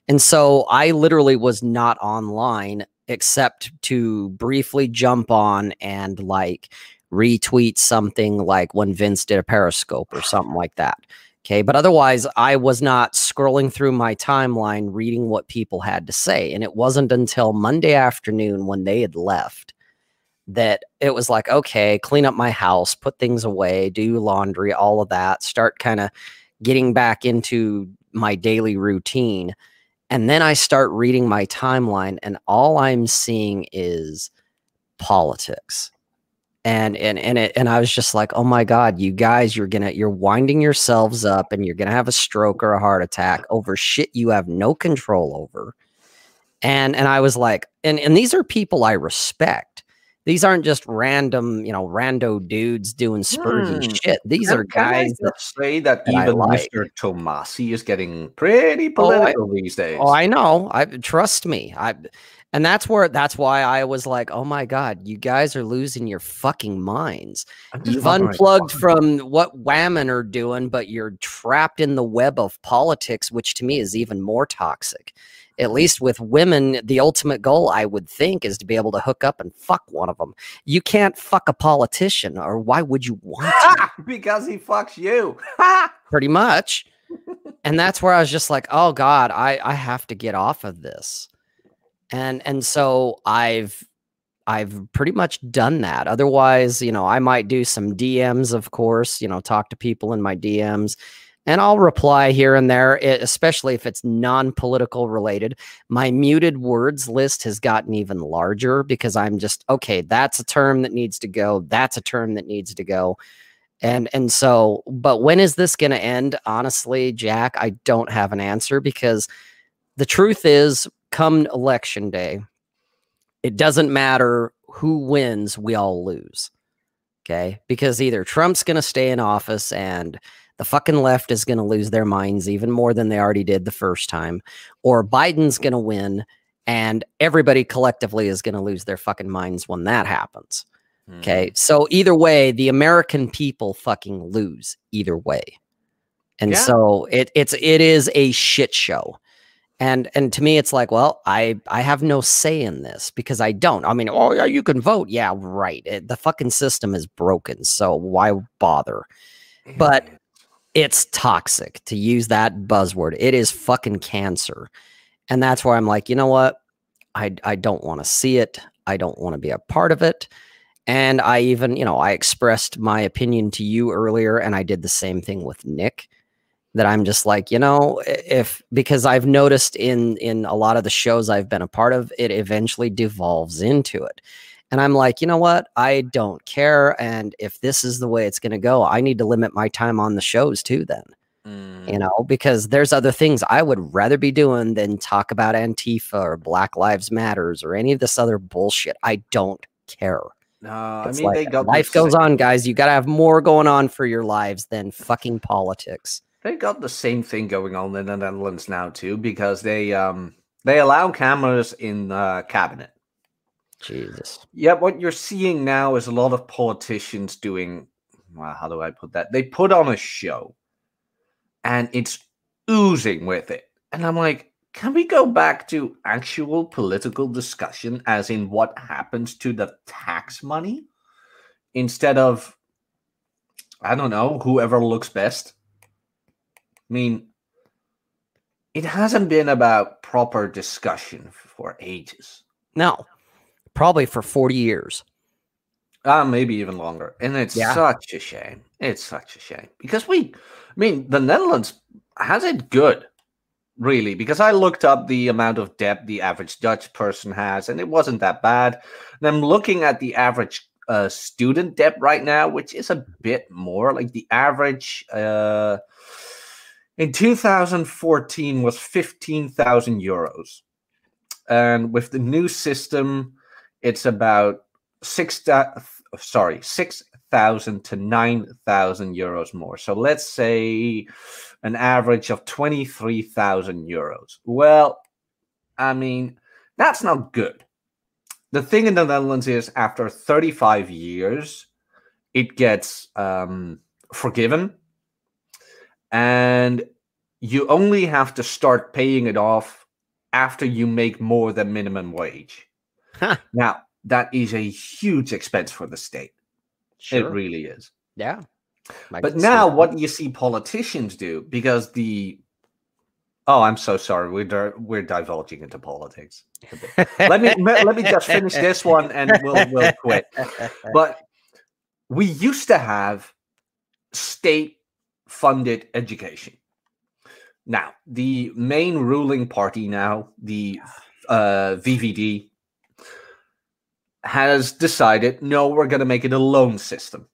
Speaker 1: And so I literally was not online except to briefly jump on and like retweet something like when Vince did a Periscope or something like that. Okay. But otherwise, I was not scrolling through my timeline reading what people had to say. And it wasn't until Monday afternoon when they had left that it was like, okay, clean up my house, put things away, do laundry, all of that, start kind of getting back into my daily routine. And then I start reading my timeline, and all I'm seeing is politics and and and it and I was just like, oh my god, you guys, you're gonna you're winding yourselves up, and you're gonna have a stroke or a heart attack over shit you have no control over. And and I was like, and and these are people I respect. These aren't just random, you know, rando dudes doing spurgy hmm. shit. These are guys that say that, that even like. Mr.
Speaker 2: Tomasi is getting pretty political oh, I, these oh, days.
Speaker 1: Oh, I know. I trust me. I and that's where that's why I was like, oh my god, you guys are losing your fucking minds. You've unplugged from what women are doing, but you're trapped in the web of politics, which to me is even more toxic. At least with women, the ultimate goal I would think is to be able to hook up and fuck one of them. You can't fuck a politician, or why would you want
Speaker 2: to? because he fucks you.
Speaker 1: Pretty much. and that's where I was just like, oh God, I, I have to get off of this and and so i've I've pretty much done that. Otherwise, you know, I might do some DMs, of course, you know, talk to people in my DMs and I'll reply here and there, especially if it's non political related. My muted words list has gotten even larger because I'm just, okay, that's a term that needs to go. That's a term that needs to go. And, and so, but when is this going to end? Honestly, Jack, I don't have an answer because the truth is come election day, it doesn't matter who wins, we all lose. Okay. Because either Trump's going to stay in office and the fucking left is going to lose their minds even more than they already did the first time, or Biden's going to win and everybody collectively is going to lose their fucking minds when that happens. Mm. Okay. Hmm. So either way, the American people fucking lose either way. And yeah. so it it's it is a shit show. And and to me, it's like, well, I I have no say in this because I don't. I mean, oh yeah, you can vote. Yeah, right. It, the fucking system is broken, so why bother? But it's toxic to use that buzzword. It is fucking cancer, and that's where I'm like, you know what? I I don't want to see it. I don't want to be a part of it. And I even, you know, I expressed my opinion to you earlier, and I did the same thing with Nick that I'm just like, you know, if because I've noticed in in a lot of the shows I've been a part of, it eventually devolves into it. And I'm like, you know what? I don't care. And if this is the way it's going to go, I need to limit my time on the shows too, then, mm. you know, because there's other things I would rather be doing than talk about Antifa or Black Lives Matters or any of this other bullshit. I don't care.
Speaker 2: No,
Speaker 1: it's I mean, like, life goes on, guys. You got to have more going on for your lives than fucking politics
Speaker 2: they got the same thing going on in the Netherlands now too because they um they allow cameras in the uh, cabinet.
Speaker 1: Jesus.
Speaker 2: Yeah, what you're seeing now is a lot of politicians doing. Well, how do I put that? They put on a show, and it's oozing with it. And I'm like, can we go back to actual political discussion, as in what happens to the tax money, instead of I don't know whoever looks best. I mean, it hasn't been about proper discussion for ages.
Speaker 1: No, probably for 40 years.
Speaker 2: Uh, maybe even longer. And it's yeah. such a shame. It's such a shame because we, I mean, the Netherlands has it good, really, because I looked up the amount of debt the average Dutch person has and it wasn't that bad. And I'm looking at the average uh, student debt right now, which is a bit more like the average. Uh, in 2014 was 15,000 euros. And with the new system, it's about six, sorry, 6,000 to 9,000 euros more. So let's say an average of 23,000 euros. Well, I mean, that's not good. The thing in the Netherlands is after 35 years, it gets um, forgiven and you only have to start paying it off after you make more than minimum wage. Huh. Now, that is a huge expense for the state. Sure. It really is.
Speaker 1: Yeah.
Speaker 2: but now, what you see politicians do, because the Oh, I'm so sorry. We're we're divulging into politics. let me let me just finish this one and we'll we'll quit. But we used to have state funded education. Now, the main ruling party now, the uh, VVD, has decided no, we're going to make it a loan system,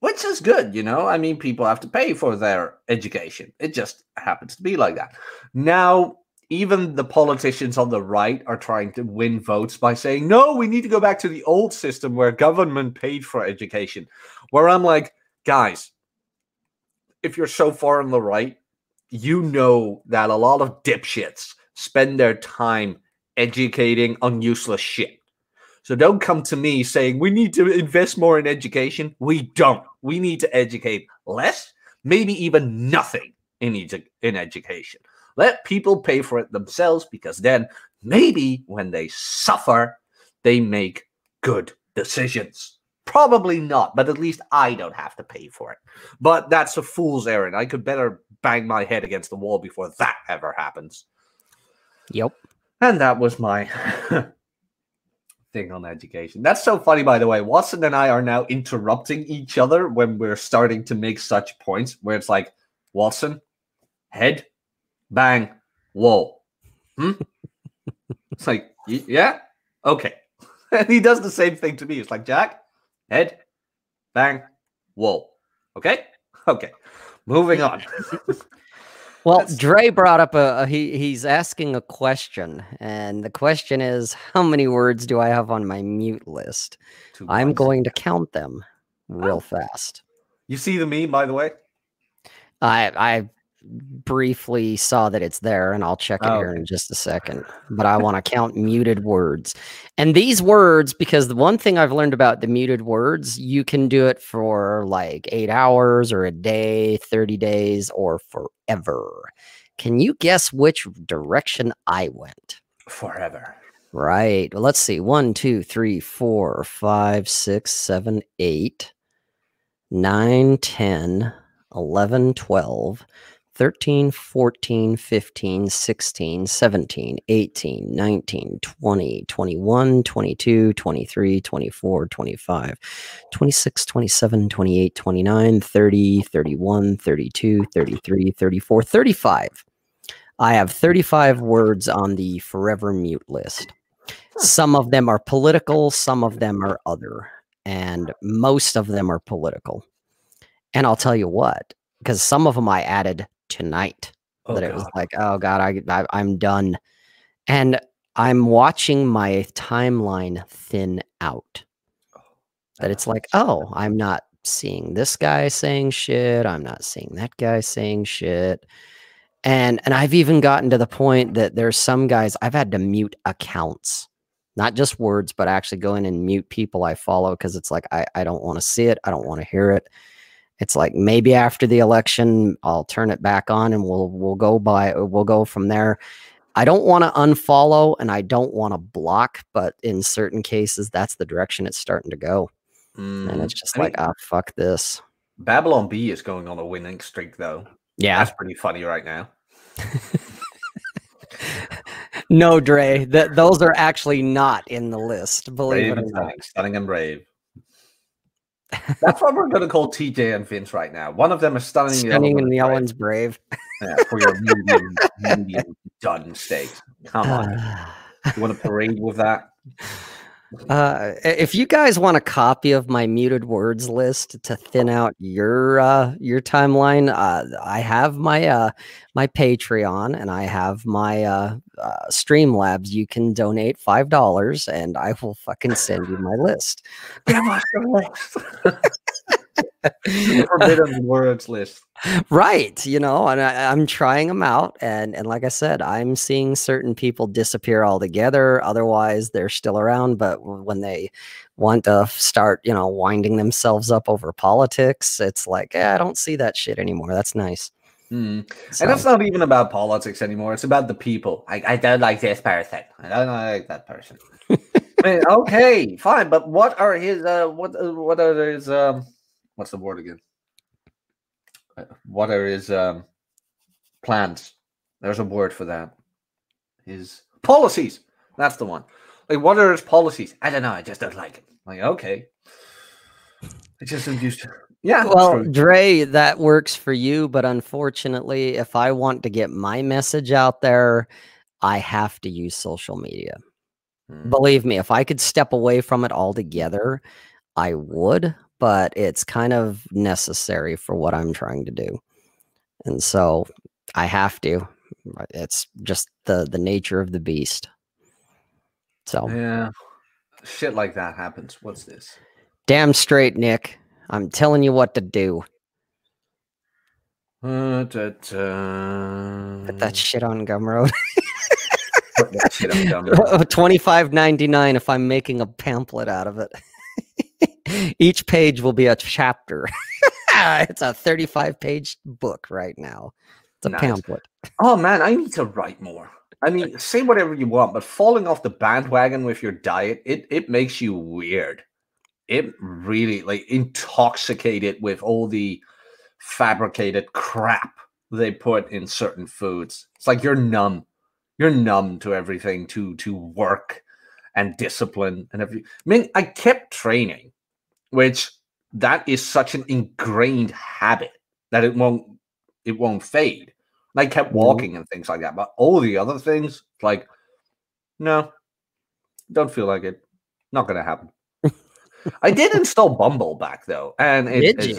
Speaker 2: which is good. You know, I mean, people have to pay for their education. It just happens to be like that. Now, even the politicians on the right are trying to win votes by saying, no, we need to go back to the old system where government paid for education. Where I'm like, guys, if you're so far on the right, you know that a lot of dipshits spend their time educating on useless shit. So don't come to me saying we need to invest more in education. We don't. We need to educate less, maybe even nothing in, edu- in education. Let people pay for it themselves because then maybe when they suffer, they make good decisions. Probably not, but at least I don't have to pay for it. But that's a fool's errand. I could better bang my head against the wall before that ever happens.
Speaker 1: Yep.
Speaker 2: And that was my thing on education. That's so funny, by the way. Watson and I are now interrupting each other when we're starting to make such points where it's like, Watson, head, bang, wall. Hmm? it's like, yeah, okay. And he does the same thing to me. It's like, Jack, Head, bang, wall. Okay? Okay. Moving on.
Speaker 1: well, That's... Dre brought up a, a, he he's asking a question, and the question is how many words do I have on my mute list? i I'm going to count them real oh. fast.
Speaker 2: You see the meme, by the way?
Speaker 1: I I briefly saw that it's there, and I'll check it oh. here in just a second. But I want to count muted words. And these words, because the one thing I've learned about the muted words, you can do it for like eight hours or a day, 30 days, or forever. Can you guess which direction I went?
Speaker 2: Forever.
Speaker 1: Right. Well, let's see. One, two, three, four, five, six, seven, eight, nine, ten, eleven, twelve. 13, 14, 15, 16, 17, 18, 19, 20, 21, 22, 23, 24, 25, 26, 27, 28, 29, 30, 31, 32, 33, 34, 35. I have 35 words on the forever mute list. Some of them are political, some of them are other, and most of them are political. And I'll tell you what, because some of them I added tonight oh, that it was like, oh god, I, I I'm done, and I'm watching my timeline thin out. Oh, that it's like, oh, I'm not seeing this guy saying shit. I'm not seeing that guy saying shit. And and I've even gotten to the point that there's some guys I've had to mute accounts, not just words, but actually go in and mute people I follow because it's like I, I don't want to see it. I don't want to hear it it's like maybe after the election I'll turn it back on and we'll we'll go by we'll go from there. I don't want to unfollow and I don't want to block, but in certain cases that's the direction it's starting to go. Mm. And it's just I like, mean, ah, fuck this.
Speaker 2: Babylon Bee is going on a winning streak though.
Speaker 1: Yeah.
Speaker 2: That's pretty funny right now.
Speaker 1: no, Dre, th- those are actually not in the list. Believe brave it or
Speaker 2: not. Stunning and brave. That's what we're going to call TJ and Vince right now. One of them is stunning,
Speaker 1: stunning the and the brave. brave. Yeah, for your medium,
Speaker 2: medium done steak. Come on, you want to parade with that?
Speaker 1: Uh, if you guys want a copy of my muted words list to thin out your uh, your timeline, uh, I have my uh, my Patreon and I have my uh, Streamlabs. You can donate five dollars, and I will fucking send you my list. Give us your list forbidden words list. Right. You know, and I, am trying them out. And, and like I said, I'm seeing certain people disappear altogether. Otherwise, they're still around. But when they want to start, you know, winding themselves up over politics, it's like, eh, I don't see that shit anymore. That's nice.
Speaker 2: Mm. So. And it's not even about politics anymore. It's about the people. I, I don't like this person. I don't like that person. I mean, okay, fine, but what are his? Uh, what uh, what are his? Um, what's the word again? Uh, what are his um, plans? There's a word for that. His policies. That's the one. Like, what are his policies? I don't know. I just don't like it. Like, okay. I just don't use. Yeah.
Speaker 1: Well, Dre, that works for you. But unfortunately, if I want to get my message out there, I have to use social media. Mm. Believe me, if I could step away from it altogether, I would but it's kind of necessary for what I'm trying to do. And so I have to. It's just the the nature of the beast. So
Speaker 2: Yeah. Shit like that happens. What's this?
Speaker 1: Damn straight, Nick. I'm telling you what to do. Uh, da, da. Put that shit on Gumroad. Put that shit on Gumroad. 25.99 if I'm making a pamphlet out of it. Each page will be a chapter. it's a 35 page book right now. It's a nice. pamphlet.
Speaker 2: Oh man, I need to write more. I mean, say whatever you want, but falling off the bandwagon with your diet, it it makes you weird. It really like intoxicated with all the fabricated crap they put in certain foods. It's like you're numb. You're numb to everything, to to work and discipline and everything. I mean, I kept training which that is such an ingrained habit that it won't it won't fade. And I kept mm-hmm. walking and things like that, but all the other things, like, no, don't feel like it. Not gonna happen. I did install Bumble back though, and it is,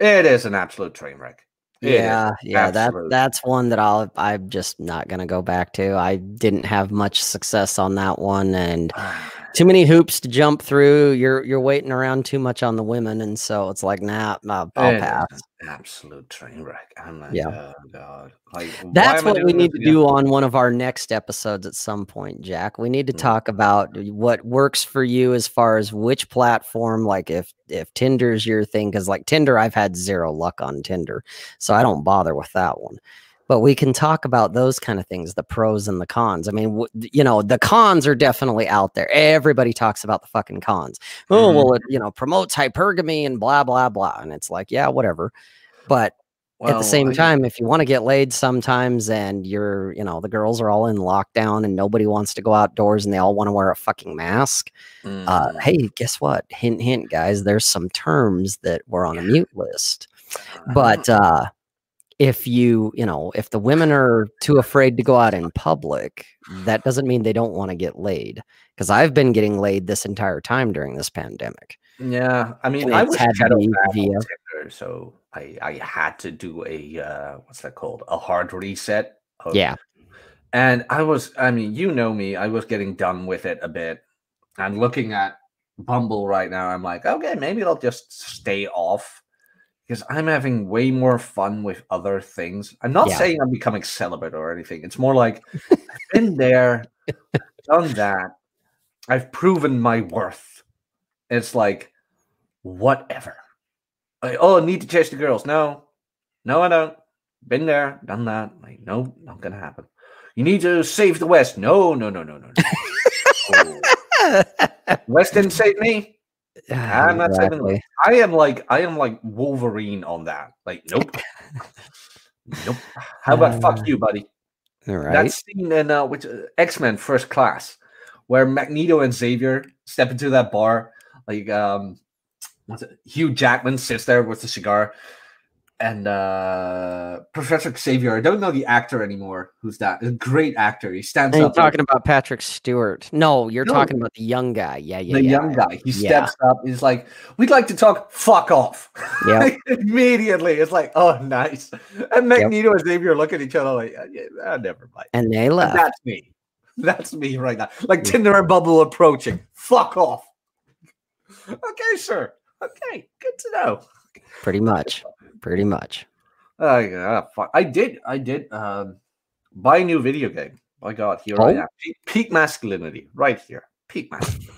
Speaker 2: it is an absolute train wreck.
Speaker 1: It yeah, yeah, that that's one that I'll I'm just not gonna go back to. I didn't have much success on that one, and too many hoops to jump through. You're you're waiting around too much on the women, and so it's like, nah, nah I'll pass.
Speaker 2: Absolute train wreck. I'm like, yeah. oh
Speaker 1: god. Like, That's what we need to do on one of our next episodes at some point, Jack. We need to mm-hmm. talk about what works for you as far as which platform. Like, if if Tinder's your thing, because like Tinder, I've had zero luck on Tinder, so I don't bother with that one but we can talk about those kind of things the pros and the cons i mean you know the cons are definitely out there everybody talks about the fucking cons oh, mm-hmm. oh well it you know promotes hypergamy and blah blah blah and it's like yeah whatever but well, at the same I, time if you want to get laid sometimes and you're you know the girls are all in lockdown and nobody wants to go outdoors and they all want to wear a fucking mask mm. uh, mm-hmm. hey guess what hint hint guys there's some terms that were on a mute list uh-huh. but uh if you you know if the women are too afraid to go out in public that doesn't mean they don't want to get laid because i've been getting laid this entire time during this pandemic
Speaker 2: yeah i mean i was had via. Tinder, so i i had to do a uh what's that called a hard reset
Speaker 1: of, yeah
Speaker 2: and i was i mean you know me i was getting done with it a bit i'm looking at bumble right now i'm like okay maybe i'll just stay off because I'm having way more fun with other things. I'm not yeah. saying I'm becoming celibate or anything. It's more like I've been there, done that. I've proven my worth. It's like whatever. Like, oh, I need to chase the girls. No, no, I don't. Been there, done that. Like, no, not gonna happen. You need to save the West. No, no, no, no, no. no. oh. West didn't save me. I'm not exactly. I am like I am like Wolverine on that. Like, nope, nope. How about uh, fuck you, buddy? Right. That scene in uh, which uh, X Men First Class, where Magneto and Xavier step into that bar, like um, Hugh Jackman sits there with the cigar, and uh, Professor Xavier. I don't know the actor anymore. Who's that? A great actor. He stands
Speaker 1: and
Speaker 2: up.
Speaker 1: You're talking about Patrick Stewart. No, you're no. talking about the young guy. Yeah, yeah. The yeah.
Speaker 2: young guy. He steps yeah. up. He's like, "We'd like to talk. Fuck off." Yeah. Immediately, it's like, "Oh, nice." And Magneto yep. and Xavier look at each other like, oh, "Never mind."
Speaker 1: And they left.
Speaker 2: that's me. That's me right now. Like yeah. Tinder and Bumble approaching. Fuck off. okay, sir. Okay, good to know.
Speaker 1: Pretty much. Pretty much.
Speaker 2: Uh, yeah, I did. I did um, buy a new video game. My God, here oh? I am. Peak, peak masculinity, right here. Peak masculinity.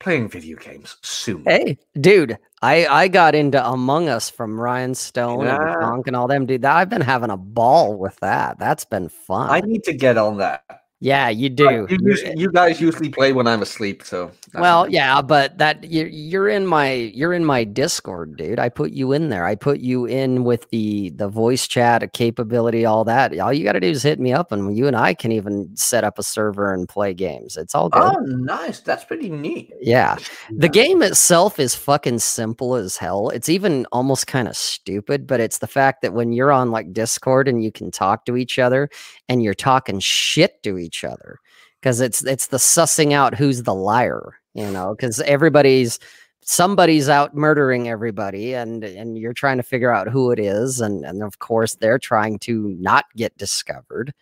Speaker 2: Playing video games soon.
Speaker 1: Hey, dude, I I got into Among Us from Ryan Stone yeah. and Honk and all them. Dude, I've been having a ball with that. That's been fun.
Speaker 2: I need to get on that.
Speaker 1: Yeah, you do.
Speaker 2: You, you, guys usually play when I'm asleep, so.
Speaker 1: Well, yeah, but that you're, you're in my you're in my Discord, dude. I put you in there. I put you in with the the voice chat capability, all that. All you got to do is hit me up, and you and I can even set up a server and play games. It's all good. Oh,
Speaker 2: nice. That's pretty neat.
Speaker 1: Yeah, the game itself is fucking simple as hell. It's even almost kind of stupid, but it's the fact that when you're on like Discord and you can talk to each other, and you're talking shit to each each other because it's it's the sussing out who's the liar, you know, because everybody's somebody's out murdering everybody and and you're trying to figure out who it is and and of course they're trying to not get discovered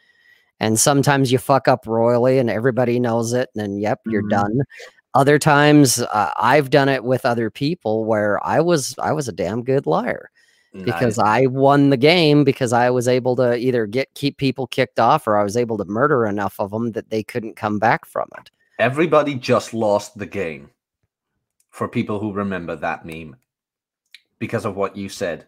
Speaker 1: and sometimes you fuck up royally and everybody knows it and then yep you're mm-hmm. done other times uh, i've done it with other people where i was i was a damn good liar because I won the game because I was able to either get keep people kicked off or I was able to murder enough of them that they couldn't come back from it.
Speaker 2: Everybody just lost the game for people who remember that meme because of what you said.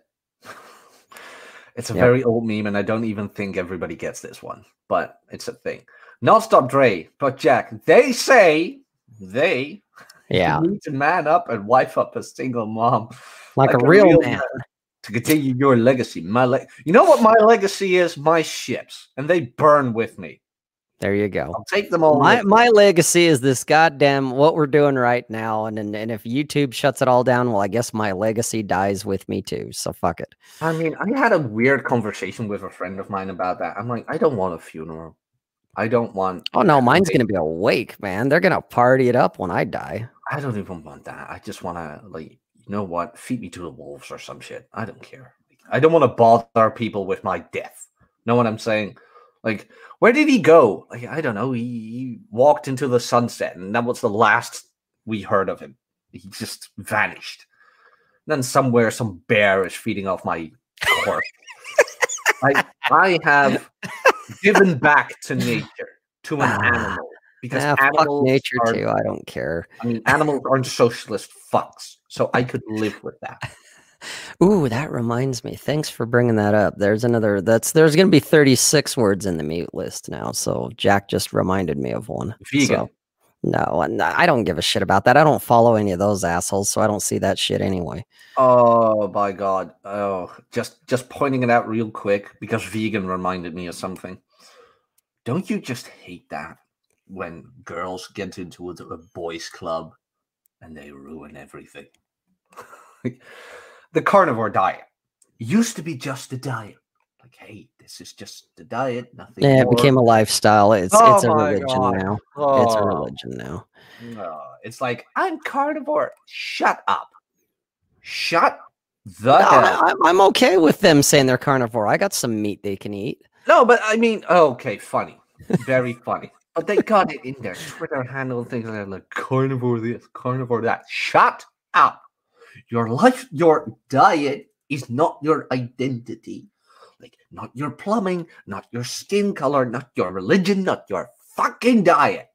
Speaker 2: it's a yep. very old meme, and I don't even think everybody gets this one, but it's a thing. Not stop Dre, but Jack. They say they
Speaker 1: yeah need
Speaker 2: to man up and wife up a single
Speaker 1: mom like, like a, real, real man. man
Speaker 2: to continue your legacy. My le- you know what my legacy is? My ships, and they burn with me.
Speaker 1: There you go.
Speaker 2: I'll take them all.
Speaker 1: My, my legacy is this goddamn what we're doing right now, and, and and if YouTube shuts it all down, well, I guess my legacy dies with me too. So fuck it.
Speaker 2: I mean, I had a weird conversation with a friend of mine about that. I'm like, I don't want a funeral. I don't want.
Speaker 1: Oh no, mine's gonna be a wake, man. They're gonna party it up when I die.
Speaker 2: I don't even want that. I just want to like you know what? Feed me to the wolves or some shit. I don't care. I don't want to bother people with my death. Know what I'm saying? Like, where did he go? Like, I don't know. He, he walked into the sunset, and that was the last we heard of him. He just vanished. And then somewhere, some bear is feeding off my corpse. I, I have given back to nature, to an ah. animal because nah,
Speaker 1: animals fuck nature are, too. I don't care.
Speaker 2: I mean, animals aren't socialist fucks, so I could live with that.
Speaker 1: Ooh, that reminds me. Thanks for bringing that up. There's another. That's there's going to be 36 words in the mute list now. So Jack just reminded me of one. Vegan. So, no, I don't give a shit about that. I don't follow any of those assholes, so I don't see that shit anyway.
Speaker 2: Oh my god. Oh, just just pointing it out real quick because vegan reminded me of something. Don't you just hate that? when girls get into a boys' club and they ruin everything. the carnivore diet used to be just a diet. Like, hey, this is just a diet. Nothing.
Speaker 1: Yeah, more. it became a lifestyle. It's oh it's a religion God. now. Oh. It's a oh. religion now.
Speaker 2: it's like I'm carnivore. Shut up. Shut the. No, I,
Speaker 1: I'm okay with them saying they're carnivore. I got some meat they can eat.
Speaker 2: No, but I mean, okay, funny, very funny. But they got it in their Twitter handle and things like that, like carnivore this, carnivore that. Shut up. Your life, your diet is not your identity. Like, not your plumbing, not your skin color, not your religion, not your fucking diet.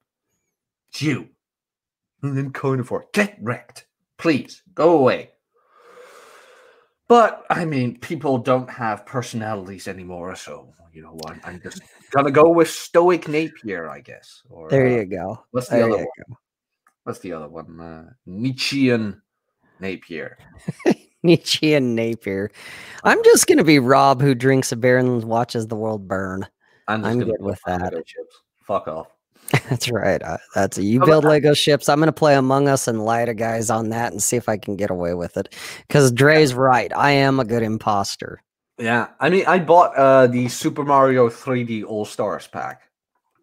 Speaker 2: It's you. And then carnivore. Get wrecked. Please, go away. But I mean, people don't have personalities anymore, so you know what? I'm just gonna go with Stoic Napier, I guess.
Speaker 1: Or, there uh, you uh, go.
Speaker 2: What's
Speaker 1: the there
Speaker 2: other
Speaker 1: one?
Speaker 2: Go. What's the other one? Uh, Nietzschean Napier.
Speaker 1: Nietzschean Napier. I'm just gonna be Rob, who drinks a beer and watches the world burn. I'm, I'm good with that.
Speaker 2: Fuck off.
Speaker 1: That's right. Uh, that's you build Lego ships. I'm going to play Among Us and lie to guys on that and see if I can get away with it. Because Dre's right. I am a good imposter.
Speaker 2: Yeah. I mean, I bought uh, the Super Mario 3D All Stars pack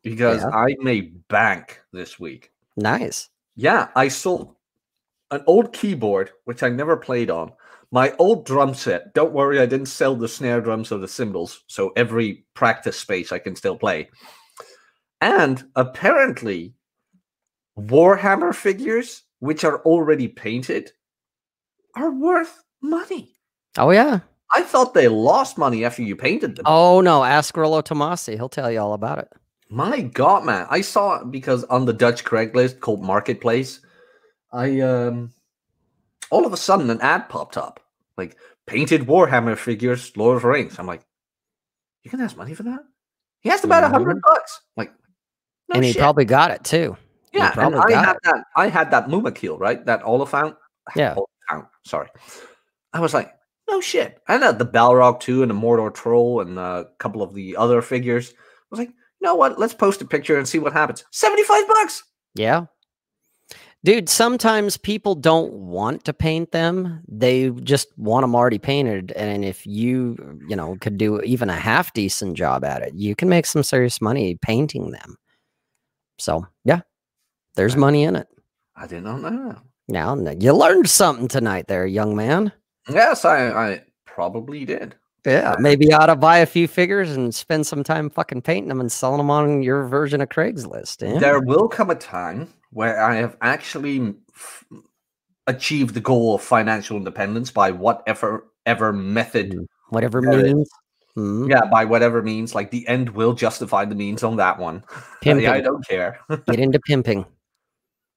Speaker 2: because yeah. I made bank this week.
Speaker 1: Nice.
Speaker 2: Yeah. I sold an old keyboard, which I never played on, my old drum set. Don't worry, I didn't sell the snare drums or the cymbals. So every practice space I can still play and apparently warhammer figures which are already painted are worth money
Speaker 1: oh yeah
Speaker 2: i thought they lost money after you painted them
Speaker 1: oh no ask rollo tomassi he'll tell you all about it
Speaker 2: my god man i saw because on the dutch craigslist called marketplace i um all of a sudden an ad popped up like painted warhammer figures lord of rings i'm like you can ask money for that he asked about a hundred bucks. Like,
Speaker 1: no and shit. he probably got it too.
Speaker 2: Yeah, and I had it. that. I had that Mumakil, right? That Oliphant.
Speaker 1: Yeah. Oliphant,
Speaker 2: sorry. I was like, no shit. I had the Balrog too, and the Mordor Troll, and a couple of the other figures. I was like, you know what? Let's post a picture and see what happens. Seventy-five bucks.
Speaker 1: Yeah. Dude, sometimes people don't want to paint them. They just want them already painted. And if you, you know, could do even a half decent job at it, you can make some serious money painting them. So yeah, there's I, money in it.
Speaker 2: I did not know that.
Speaker 1: Now you learned something tonight, there, young man.
Speaker 2: Yes, I, I probably did.
Speaker 1: Yeah, maybe I ought to buy a few figures and spend some time fucking painting them and selling them on your version of Craigslist. Yeah.
Speaker 2: There will come a time where I have actually f- achieved the goal of financial independence by whatever ever method, hmm,
Speaker 1: whatever means,
Speaker 2: Mm-hmm. Yeah, by whatever means, like the end will justify the means on that one. Pimping. yeah, I don't care.
Speaker 1: Get into pimping.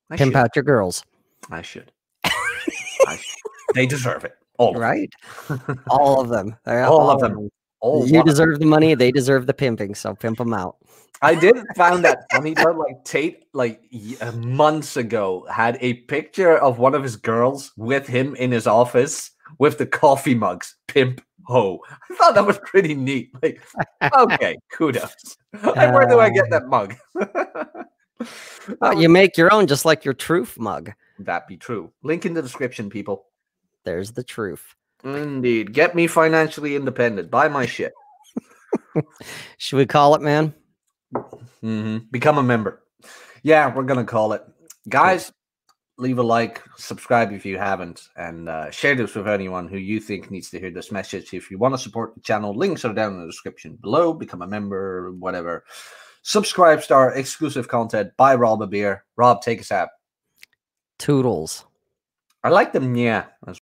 Speaker 1: I Pimp should. out your girls.
Speaker 2: I should. I should. They deserve it. All
Speaker 1: right. all of them.
Speaker 2: All, all, of them. All
Speaker 1: you deserve them. the money. They deserve the pimping. So pimp them out.
Speaker 2: I did find that funny But Like Tate, like uh, months ago, had a picture of one of his girls with him in his office with the coffee mugs. Pimp ho. Oh, I thought that was pretty neat. Like, okay, kudos. Like, where do I get that mug?
Speaker 1: you make your own just like your truth mug.
Speaker 2: That be true. Link in the description, people.
Speaker 1: There's the truth.
Speaker 2: Indeed. Get me financially independent. Buy my shit.
Speaker 1: Should we call it, man?
Speaker 2: Mm-hmm. Become a member. Yeah, we're gonna call it. Guys, leave a like, subscribe if you haven't, and uh, share this with anyone who you think needs to hear this message. If you want to support the channel, links are down in the description below. Become a member, whatever. SubscribeStar exclusive content by Rob a beer. Rob, take us out.
Speaker 1: Toodles.
Speaker 2: I like them, yeah.